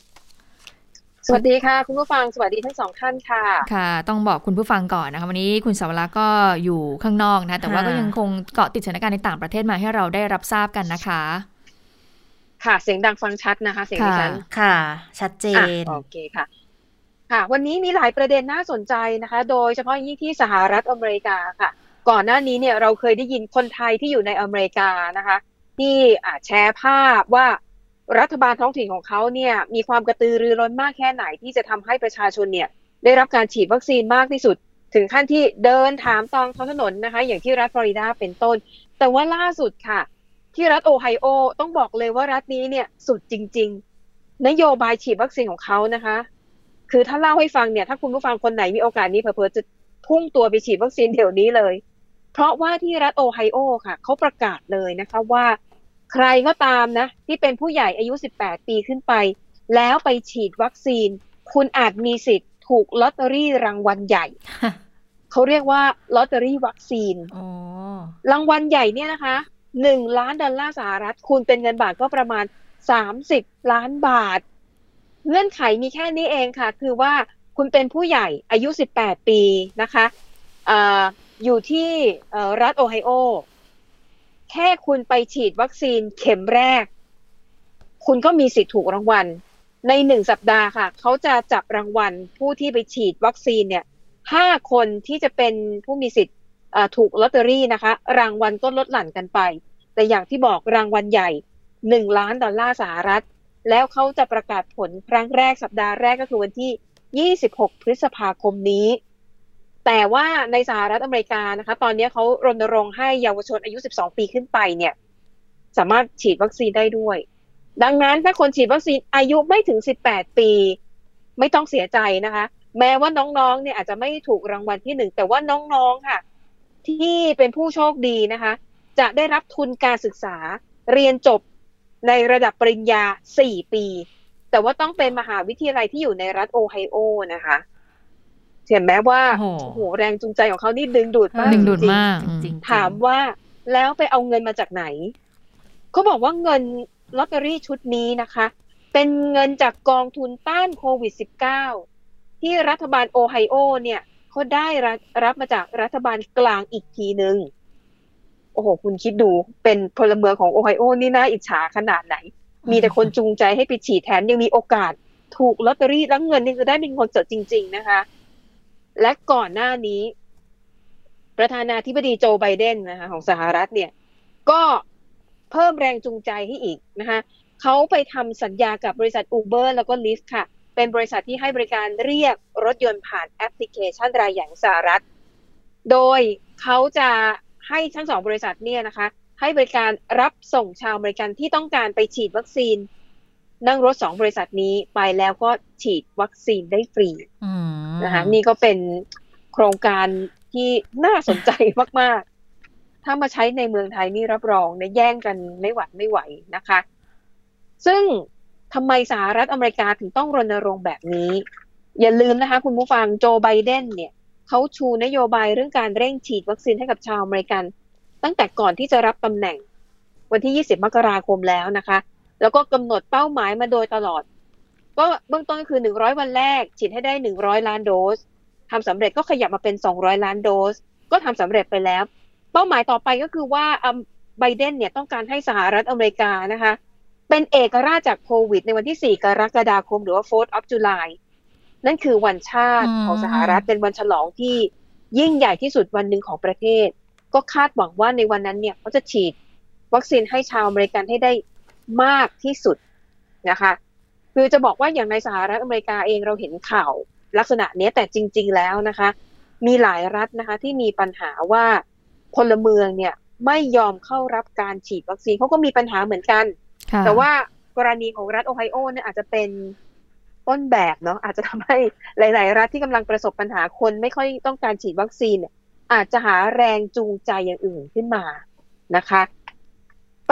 สวัสดีค่ะ คุณผู้ฟังสวัสดีทั้งสองท่านค่ะ ค่ะ ต้องบอกคุณผู้ฟังก่อนนะคะวันนี้คุณสาวรักษ์ก็อยู่ข้างนอกนะ แต่ว่าค่ะก็ยังคงเกาะติดสถานการณ์ในต่างประเทศมาให้เราได้รับทราบกันนะคะ ค่ะ เสียงดังฟังชัดนะคะ เสียงดิฉันค่ะ ชัดเจอะนโอเคค่ะ ค่ะ วันนี้มีหลายประเด็นน่าสนใจนะคะ โดยเฉพาะยิ่งที่สหรัฐอเมริกาค่ะ ก่อนหน้านี้เนี่ยเราเคยได้ยินคนไทยที่อยู่ในอเมริกานะคะ ที่อ่าแชร์ภาพว่า รัฐบาลท้องถิ่นของเขาเนี่ยมีความกระตือรือร้นมากแค่ไหนที่จะทำให้ประชาชนเนี่ยได้รับการฉีดวัคซีนมากที่สุด ถึงขั้นที่เดินถามตองท้องถนนนะคะ อย่างที่รัฐฟลอริดาเป็นต้น แต่ว่าล่าสุดค่ะ ที่รัฐโอไฮโอต้องบอกเลยว่ารัฐนี้เนี่ยสุดจริง ๆ นโยบายฉีดวัคซีนของเขานะคะ คือถ้าเล่าให้ฟังเนี่ยถ้าคุณผู้ฟังคนไหนมีโอกาสนี้เผลอๆจะพุ่งตัวไปฉีดวัคซีนเดี๋ยวนี้เลย เพราะว่าที่รัฐโอไฮโอค่ะเขาประกาศเลยนะคะว่า ใครก็ตามนะ ที่เป็นผู้ใหญ่อายุ 18 ปีขึ้นไป แล้วไปฉีดวัคซีน คุณอาจมีสิทธิ์ถูกลอตเตอรี่รางวัลใหญ่ เขาเรียกว่าลอตเตอรี่วัคซีนอ๋อรางวัลใหญ่เนี่ยนะคะหนึ่งล้านดอลลาร์สหรัฐ คูณเป็นเงินบาทก็ประมาณสามสิบล้านบาท เงื่อนไขมีแค่นี้เองค่ะ คือว่าคุณเป็นผู้ใหญ่อายุสิบแปดปีนะคะอาอยู่ที่เอ่อรัฐโอไฮโอ แค่คุณไปฉีดวัคซีนเข็มแรก คุณก็มีสิทธิ์ถูกรางวัล ในหนึ่งสัปดาห์ค่ะ เขาจะจับรางวัลผู้ที่ไปฉีดวัคซีนเนี่ยห้าคนที่จะเป็นผู้มีสิทธิ์ถูกลอตเตอรี่นะคะ รางวัลก็ลดหลั่นกันไป แต่อย่างที่บอกรางวัลใหญ่หนึ่งล้านดอลลาร์สหรัฐ แล้วเขาจะประกาศผลครั้งแรกสัปดาห์แรกก็คือวันที่ 26 พฤษภาคมนี้ แต่ว่าในสหรัฐอเมริกานะคะ ตอนนี้เขารณรงค์ให้เยาวชนอายุ 12 ปีขึ้นไปเนี่ย สามารถฉีดวัคซีนได้ด้วย ดังนั้นถ้าคนฉีดวัคซีนอายุไม่ถึง 18 ปี ไม่ต้องเสียใจนะคะ แม้ว่าน้องๆ เนี่ยอาจจะไม่ถูกรางวัลที่หนึ่งแต่ว่าน้องๆ ค่ะ ที่เป็นผู้โชคดีนะคะ จะได้รับทุนการศึกษาเรียนจบในระดับปริญญา 4 ปี แต่ว่าต้องเป็นมหาวิทยาลัยที่อยู่ในรัฐโอไฮโอนะคะ เห็นไหมว่าโอ้โอ้โหโหแรงจูงใจของเขานี่ดึงดูดมากดึงดูดจริๆมากจริงๆถามว่าแล้วไปเอาเงินมาจากไหนเขาบอกว่าเงินลอตเตอรี่ชุดนี้นะคะ เป็นเงินจากกองทุนต้านโควิด -19 ที่รัฐบาลโอไฮโอเนี่ยเขาได้รับรับมาจากรัฐบาลกลางอีกทีหนึ่งโอ้โห คุณคิดดูเป็นพลเมืองของโอไฮโอนี่น่าอิจฉาขนาดไหน มีแต่คนจูงใจให้ไปฉีดแถมยังมีโอกาสถูกลอตเตอรี่แล้วเงินนี่คือได้เป็นเงินสดจริง ๆ นะคะ และก่อนหน้านี้ ประธานาธิบดีโจไบเดนนะคะของสหรัฐเนี่ย ก็เพิ่มแรงจูงใจให้อีกนะคะเขาไปทำสัญญากับบริษัท Uber แล้วก็ Lyft ค่ะ เป็นบริษัทที่ให้บริการเรียกรถยนต์ผ่านแอปพลิเคชันรายใหญ่สหรัฐ โดยเขาจะให้ทั้งสองบริษัทเนี่ยนะคะ ให้บริการรับส่งชาวอเมริกันที่ต้องการไปฉีดวัคซีน นั่งรถสองบริษัทนี้ไปแล้วก็ฉีดวัคซีนได้ฟรี อืม นะคะนี่ก็เป็นโครงการที่น่าสนใจมาก ๆ ถ้ามาใช้ในเมืองไทยนี่รับรองเนี่ยแย่งกันไม่หวัดไม่ไหวนะคะ ซึ่งทำไมสหรัฐอเมริกาถึงต้องรณรงค์แบบนี้ อย่าลืมนะคะ คุณผู้ฟังโจไบเดนเนี่ยเขาชูนโยบายเรื่องการเร่งฉีดวัคซีนให้กับชาวอเมริกัน ตั้งแต่ก่อนที่จะรับตำแหน่งวันที่ 20 มกราคมแล้วนะคะ แล้วก็กำหนดเป้าหมายมาโดยตลอด ก็เบื้องต้นก็คือ100วันแรก ฉีดให้ได้100ล้านโดสทำสำเร็จก็ขยับมาเป็น200ล้านโดส ก็ทำสำเร็จไปแล้ว เป้าหมายต่อไปก็คือว่าไบเดนเนี่ยต้องการให้สหรัฐอเมริกานะคะ เป็นเอกราชจากโควิด ในวันที่ 4 กรกฎาคม หรือว่า 4th of July นั่นคือวันชาติอืมของสหรัฐเป็นวันฉลองที่ยิ่งใหญ่ที่สุดวันหนึ่งของประเทศ ก็คาดหวังว่าในวันนั้นเนี่ยเขาจะฉีดวัคซีนให้ชาวอเมริกันให้ได้มากที่สุดนะคะ คือจะบอกว่าอย่างในสหรัฐอเมริกาเองเราเห็นข่าวลักษณะเนี้ยแต่จริง ๆ แล้วนะคะ มีหลายรัฐนะคะที่มีปัญหาว่าพลเมืองเนี่ยไม่ยอมเข้ารับการฉีดวัคซีนเขาก็มีปัญหาเหมือนกันค่ะแต่ว่ากรณีของรัฐโอไฮโอเนี่ยอาจจะเป็นต้นแบบเนาะอาจจะทำให้หลาย ๆ รัฐที่กำลังประสบปัญหาคนไม่ค่อยต้องการฉีดวัคซีนเนี่ยอาจจะหาแรงจูงใจอย่างอื่นขึ้นมานะคะ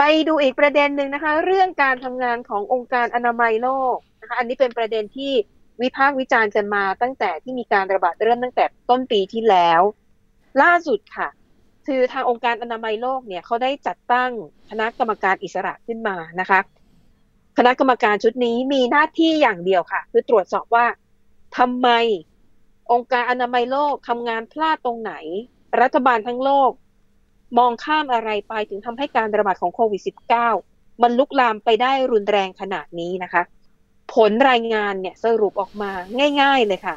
ไปดูอีกประเด็นหนึ่งนะคะ เรื่องการทำงานขององค์การอนามัยโลกนะคะอันนี้เป็นประเด็นที่วิพากษ์วิจารณ์กันมาตั้งแต่ที่มีการระบาดเริ่มตั้งแต่ต้นปีที่แล้ว ล่าสุดค่ะ คือทางองค์การอนามัยโลกเนี่ยเขาได้จัดตั้งคณะกรรมการอิสระขึ้นมานะคะ คณะกรรมการชุดนี้มีหน้าที่อย่างเดียวค่ะ คือตรวจสอบว่าทำไมองค์การอนามัยโลกทำงานพลาดตรงไหน รัฐบาลทั้งโลก มองข้ามอะไรไปถึงทำให้การระบาดของโควิด -19 มันลุกลามไปได้รุนแรงขนาดนี้นะคะ ผลรายงานเนี่ยสรุปออกมาง่าย ๆเลยค่ะ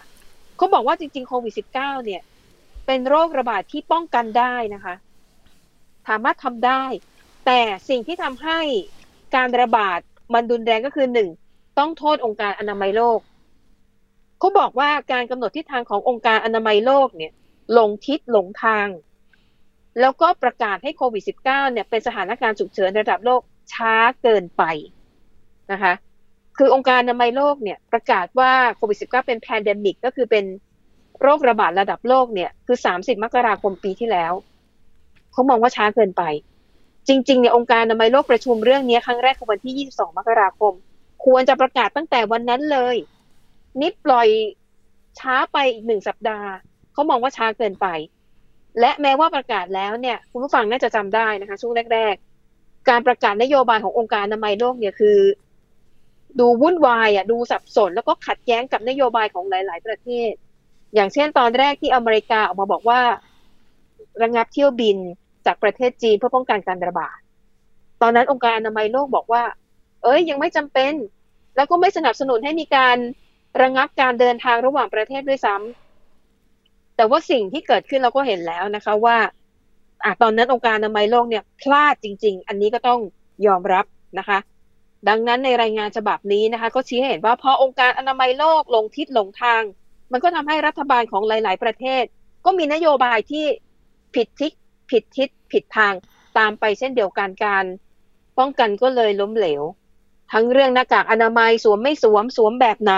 เขาบอกว่าจริงๆโควิด -19 เนี่ย เป็นโรคระบาดที่ป้องกันได้นะคะ สามารถทำได้ แต่สิ่งที่ทำให้การระบาดมันรุนแรงก็คือหนึ่งต้องโทษองค์การอนามัยโลกเขาบอกว่าการกำหนดทิศทางขององค์การอนามัยโลกเนี่ยหลงทิศหลงทาง แล้วก็ประกาศให้โควิด -19 เนี่ยเป็นสถานการณ์ฉุกเฉินระดับโลกช้าเกินไปนะคะ คือองค์การอนามัยโลกเนี่ยประกาศว่าโควิด -19 เป็น pandemic ก็คือเป็นโรคระบาดระดับโลกเนี่ยคือ 30 มกราคมปีที่แล้ว เขามองว่าช้าเกินไป จริงๆเนี่ยองค์การอนามัยโลกประชุมเรื่องนี้ครั้งแรกคือวันที่ 22 มกราคม ควรจะประกาศตั้งแต่วันนั้นเลยนี่ปล่อยช้าไปอีกหนึ่งสัปดาห์ เขามองว่าช้าเกินไป และแม้ว่าประกาศแล้วเนี่ยคุณผู้ฟังน่าจะจำได้นะคะ ช่วงแรก ๆ การประกาศนโยบายขององค์การอนามัยโลกเนี่ยคือ ดูวุ่นวายอะดูสับสน แล้วก็ขัดแย้งกับนโยบายของหลาย ๆ ประเทศ อย่างเช่นตอนแรกที่อเมริกาออกมาบอกว่า ระงับเที่ยวบินจากประเทศจีนเพื่อป้องกันการระบาดตอนนั้นองค์การอนามัยโลกบอกว่า เอ้ยยังไม่จำเป็น แล้วก็ไม่สนับสนุนให้มีการระงับการเดินทางระหว่างประเทศด้วยซ้ำ แต่ว่าสิ่งที่เกิดขึ้นเราก็เห็นแล้วนะคะว่าอตอนนั้นองค์การอนามัยโลกเนี่ยพลาดจริง ๆ อันนี้ก็ต้องยอมรับนะคะ ดังนั้นในรายงานฉบับนี้นะคะ ก็ชี้ให้เห็นว่าพอองค์การอนามัยโลกลงทิศหลงทาง มันก็ทำให้รัฐบาลของหลาย ๆ ประเทศ ก็มีนโยบายที่ผิดทิศผิดทิศผิดทางตามไปเช่นเดียวกันการป้องกันก็เลยล้มเหลว ทั้งเรื่องหน้ากากอนามัยสวมไม่สวมสวมแบบไหน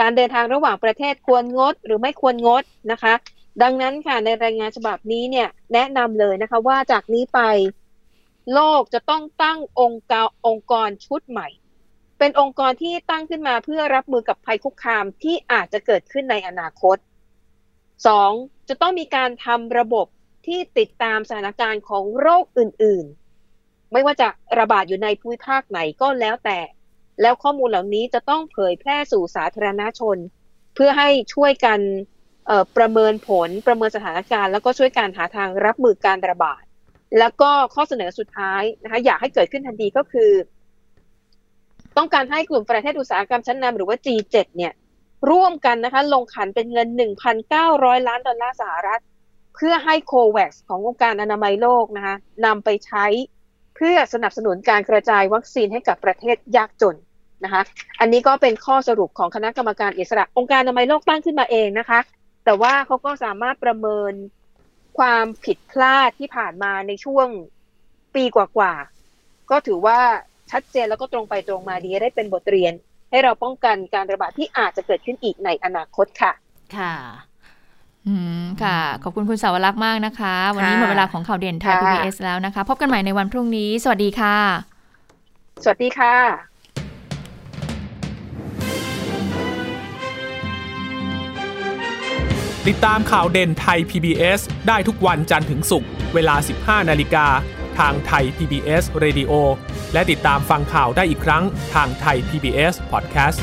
การเดินทางระหว่างประเทศควรงดหรือไม่ควรงดนะคะ ดังนั้นค่ะในรายงานฉบับนี้เนี่ยแนะนำเลยนะคะว่าจากนี้ไปโลกจะต้องตั้งองค์กรองค์กรชุดใหม่ เป็นองค์กรที่ตั้งขึ้นมาเพื่อรับมือกับภัยคุกคามที่อาจจะเกิดขึ้นในอนาคตสองจะต้องมีการทำระบบที่ติดตามสถานการณ์ของโรคอื่นๆ ไม่ว่าจะระบาดอยู่ในภูมิภาคไหนก็แล้วแต่ แล้วข้อมูลเหล่านี้จะต้องเผยแพร่สู่สาธารณชน เพื่อให้ช่วยกันประเมินผลประเมินสถานการณ์ แล้วก็ช่วยการหาทางรับมือการระบาด แล้วก็ข้อเสนอสุดท้ายนะคะอยากให้เกิดขึ้นทันทีก็คือ ต้องการให้กลุ่มประเทศอุตสาหกรรมชั้นนำหรือว่า G7 เนี่ยร่วมกันนะคะลงขันเป็นเงิน 1,900 ล้านดอลลาร์สหรัฐ เพื่อให้โควัคขององค์การอนามัยโลกนะคะนำไปใช้ เพื่อสนับสนุนการกระจายวัคซีนให้กับประเทศยากจนนะคะ อันนี้ก็เป็นข้อสรุปของคณะกรรมการอิสระองค์การอนามัยโลกตั้งขึ้นมาเองนะคะ แต่ว่าเขาก็สามารถประเมินความผิดพลาดที่ผ่านมาในช่วงปีกว่าๆ ก็ถือว่าชัดเจนแล้วก็ตรงไปตรงมาดีได้เป็นบทเรียน ให้เราป้องกันการระบาดที่อาจจะเกิดขึ้นอีกในอนาคตค่ะ ค่ะ ค่ะ ขอบคุณคุณสาวรักษ์มากนะคะ วันนี้หมดเวลาของข่าวเด่นไทยค่ะ PBS แล้วนะคะ พบกันใหม่ในวันพรุ่งนี้ สวัสดีค่ะ สวัสดีค่ะ ติดตามข่าวเด่นไทย PBS ได้ทุกวันจันทร์ถึงศุกร์เวลา 15 นาฬิกา ทางไทย PBS Radio และติดตามฟังข่าวได้อีกครั้งทางไทย PBS Podcast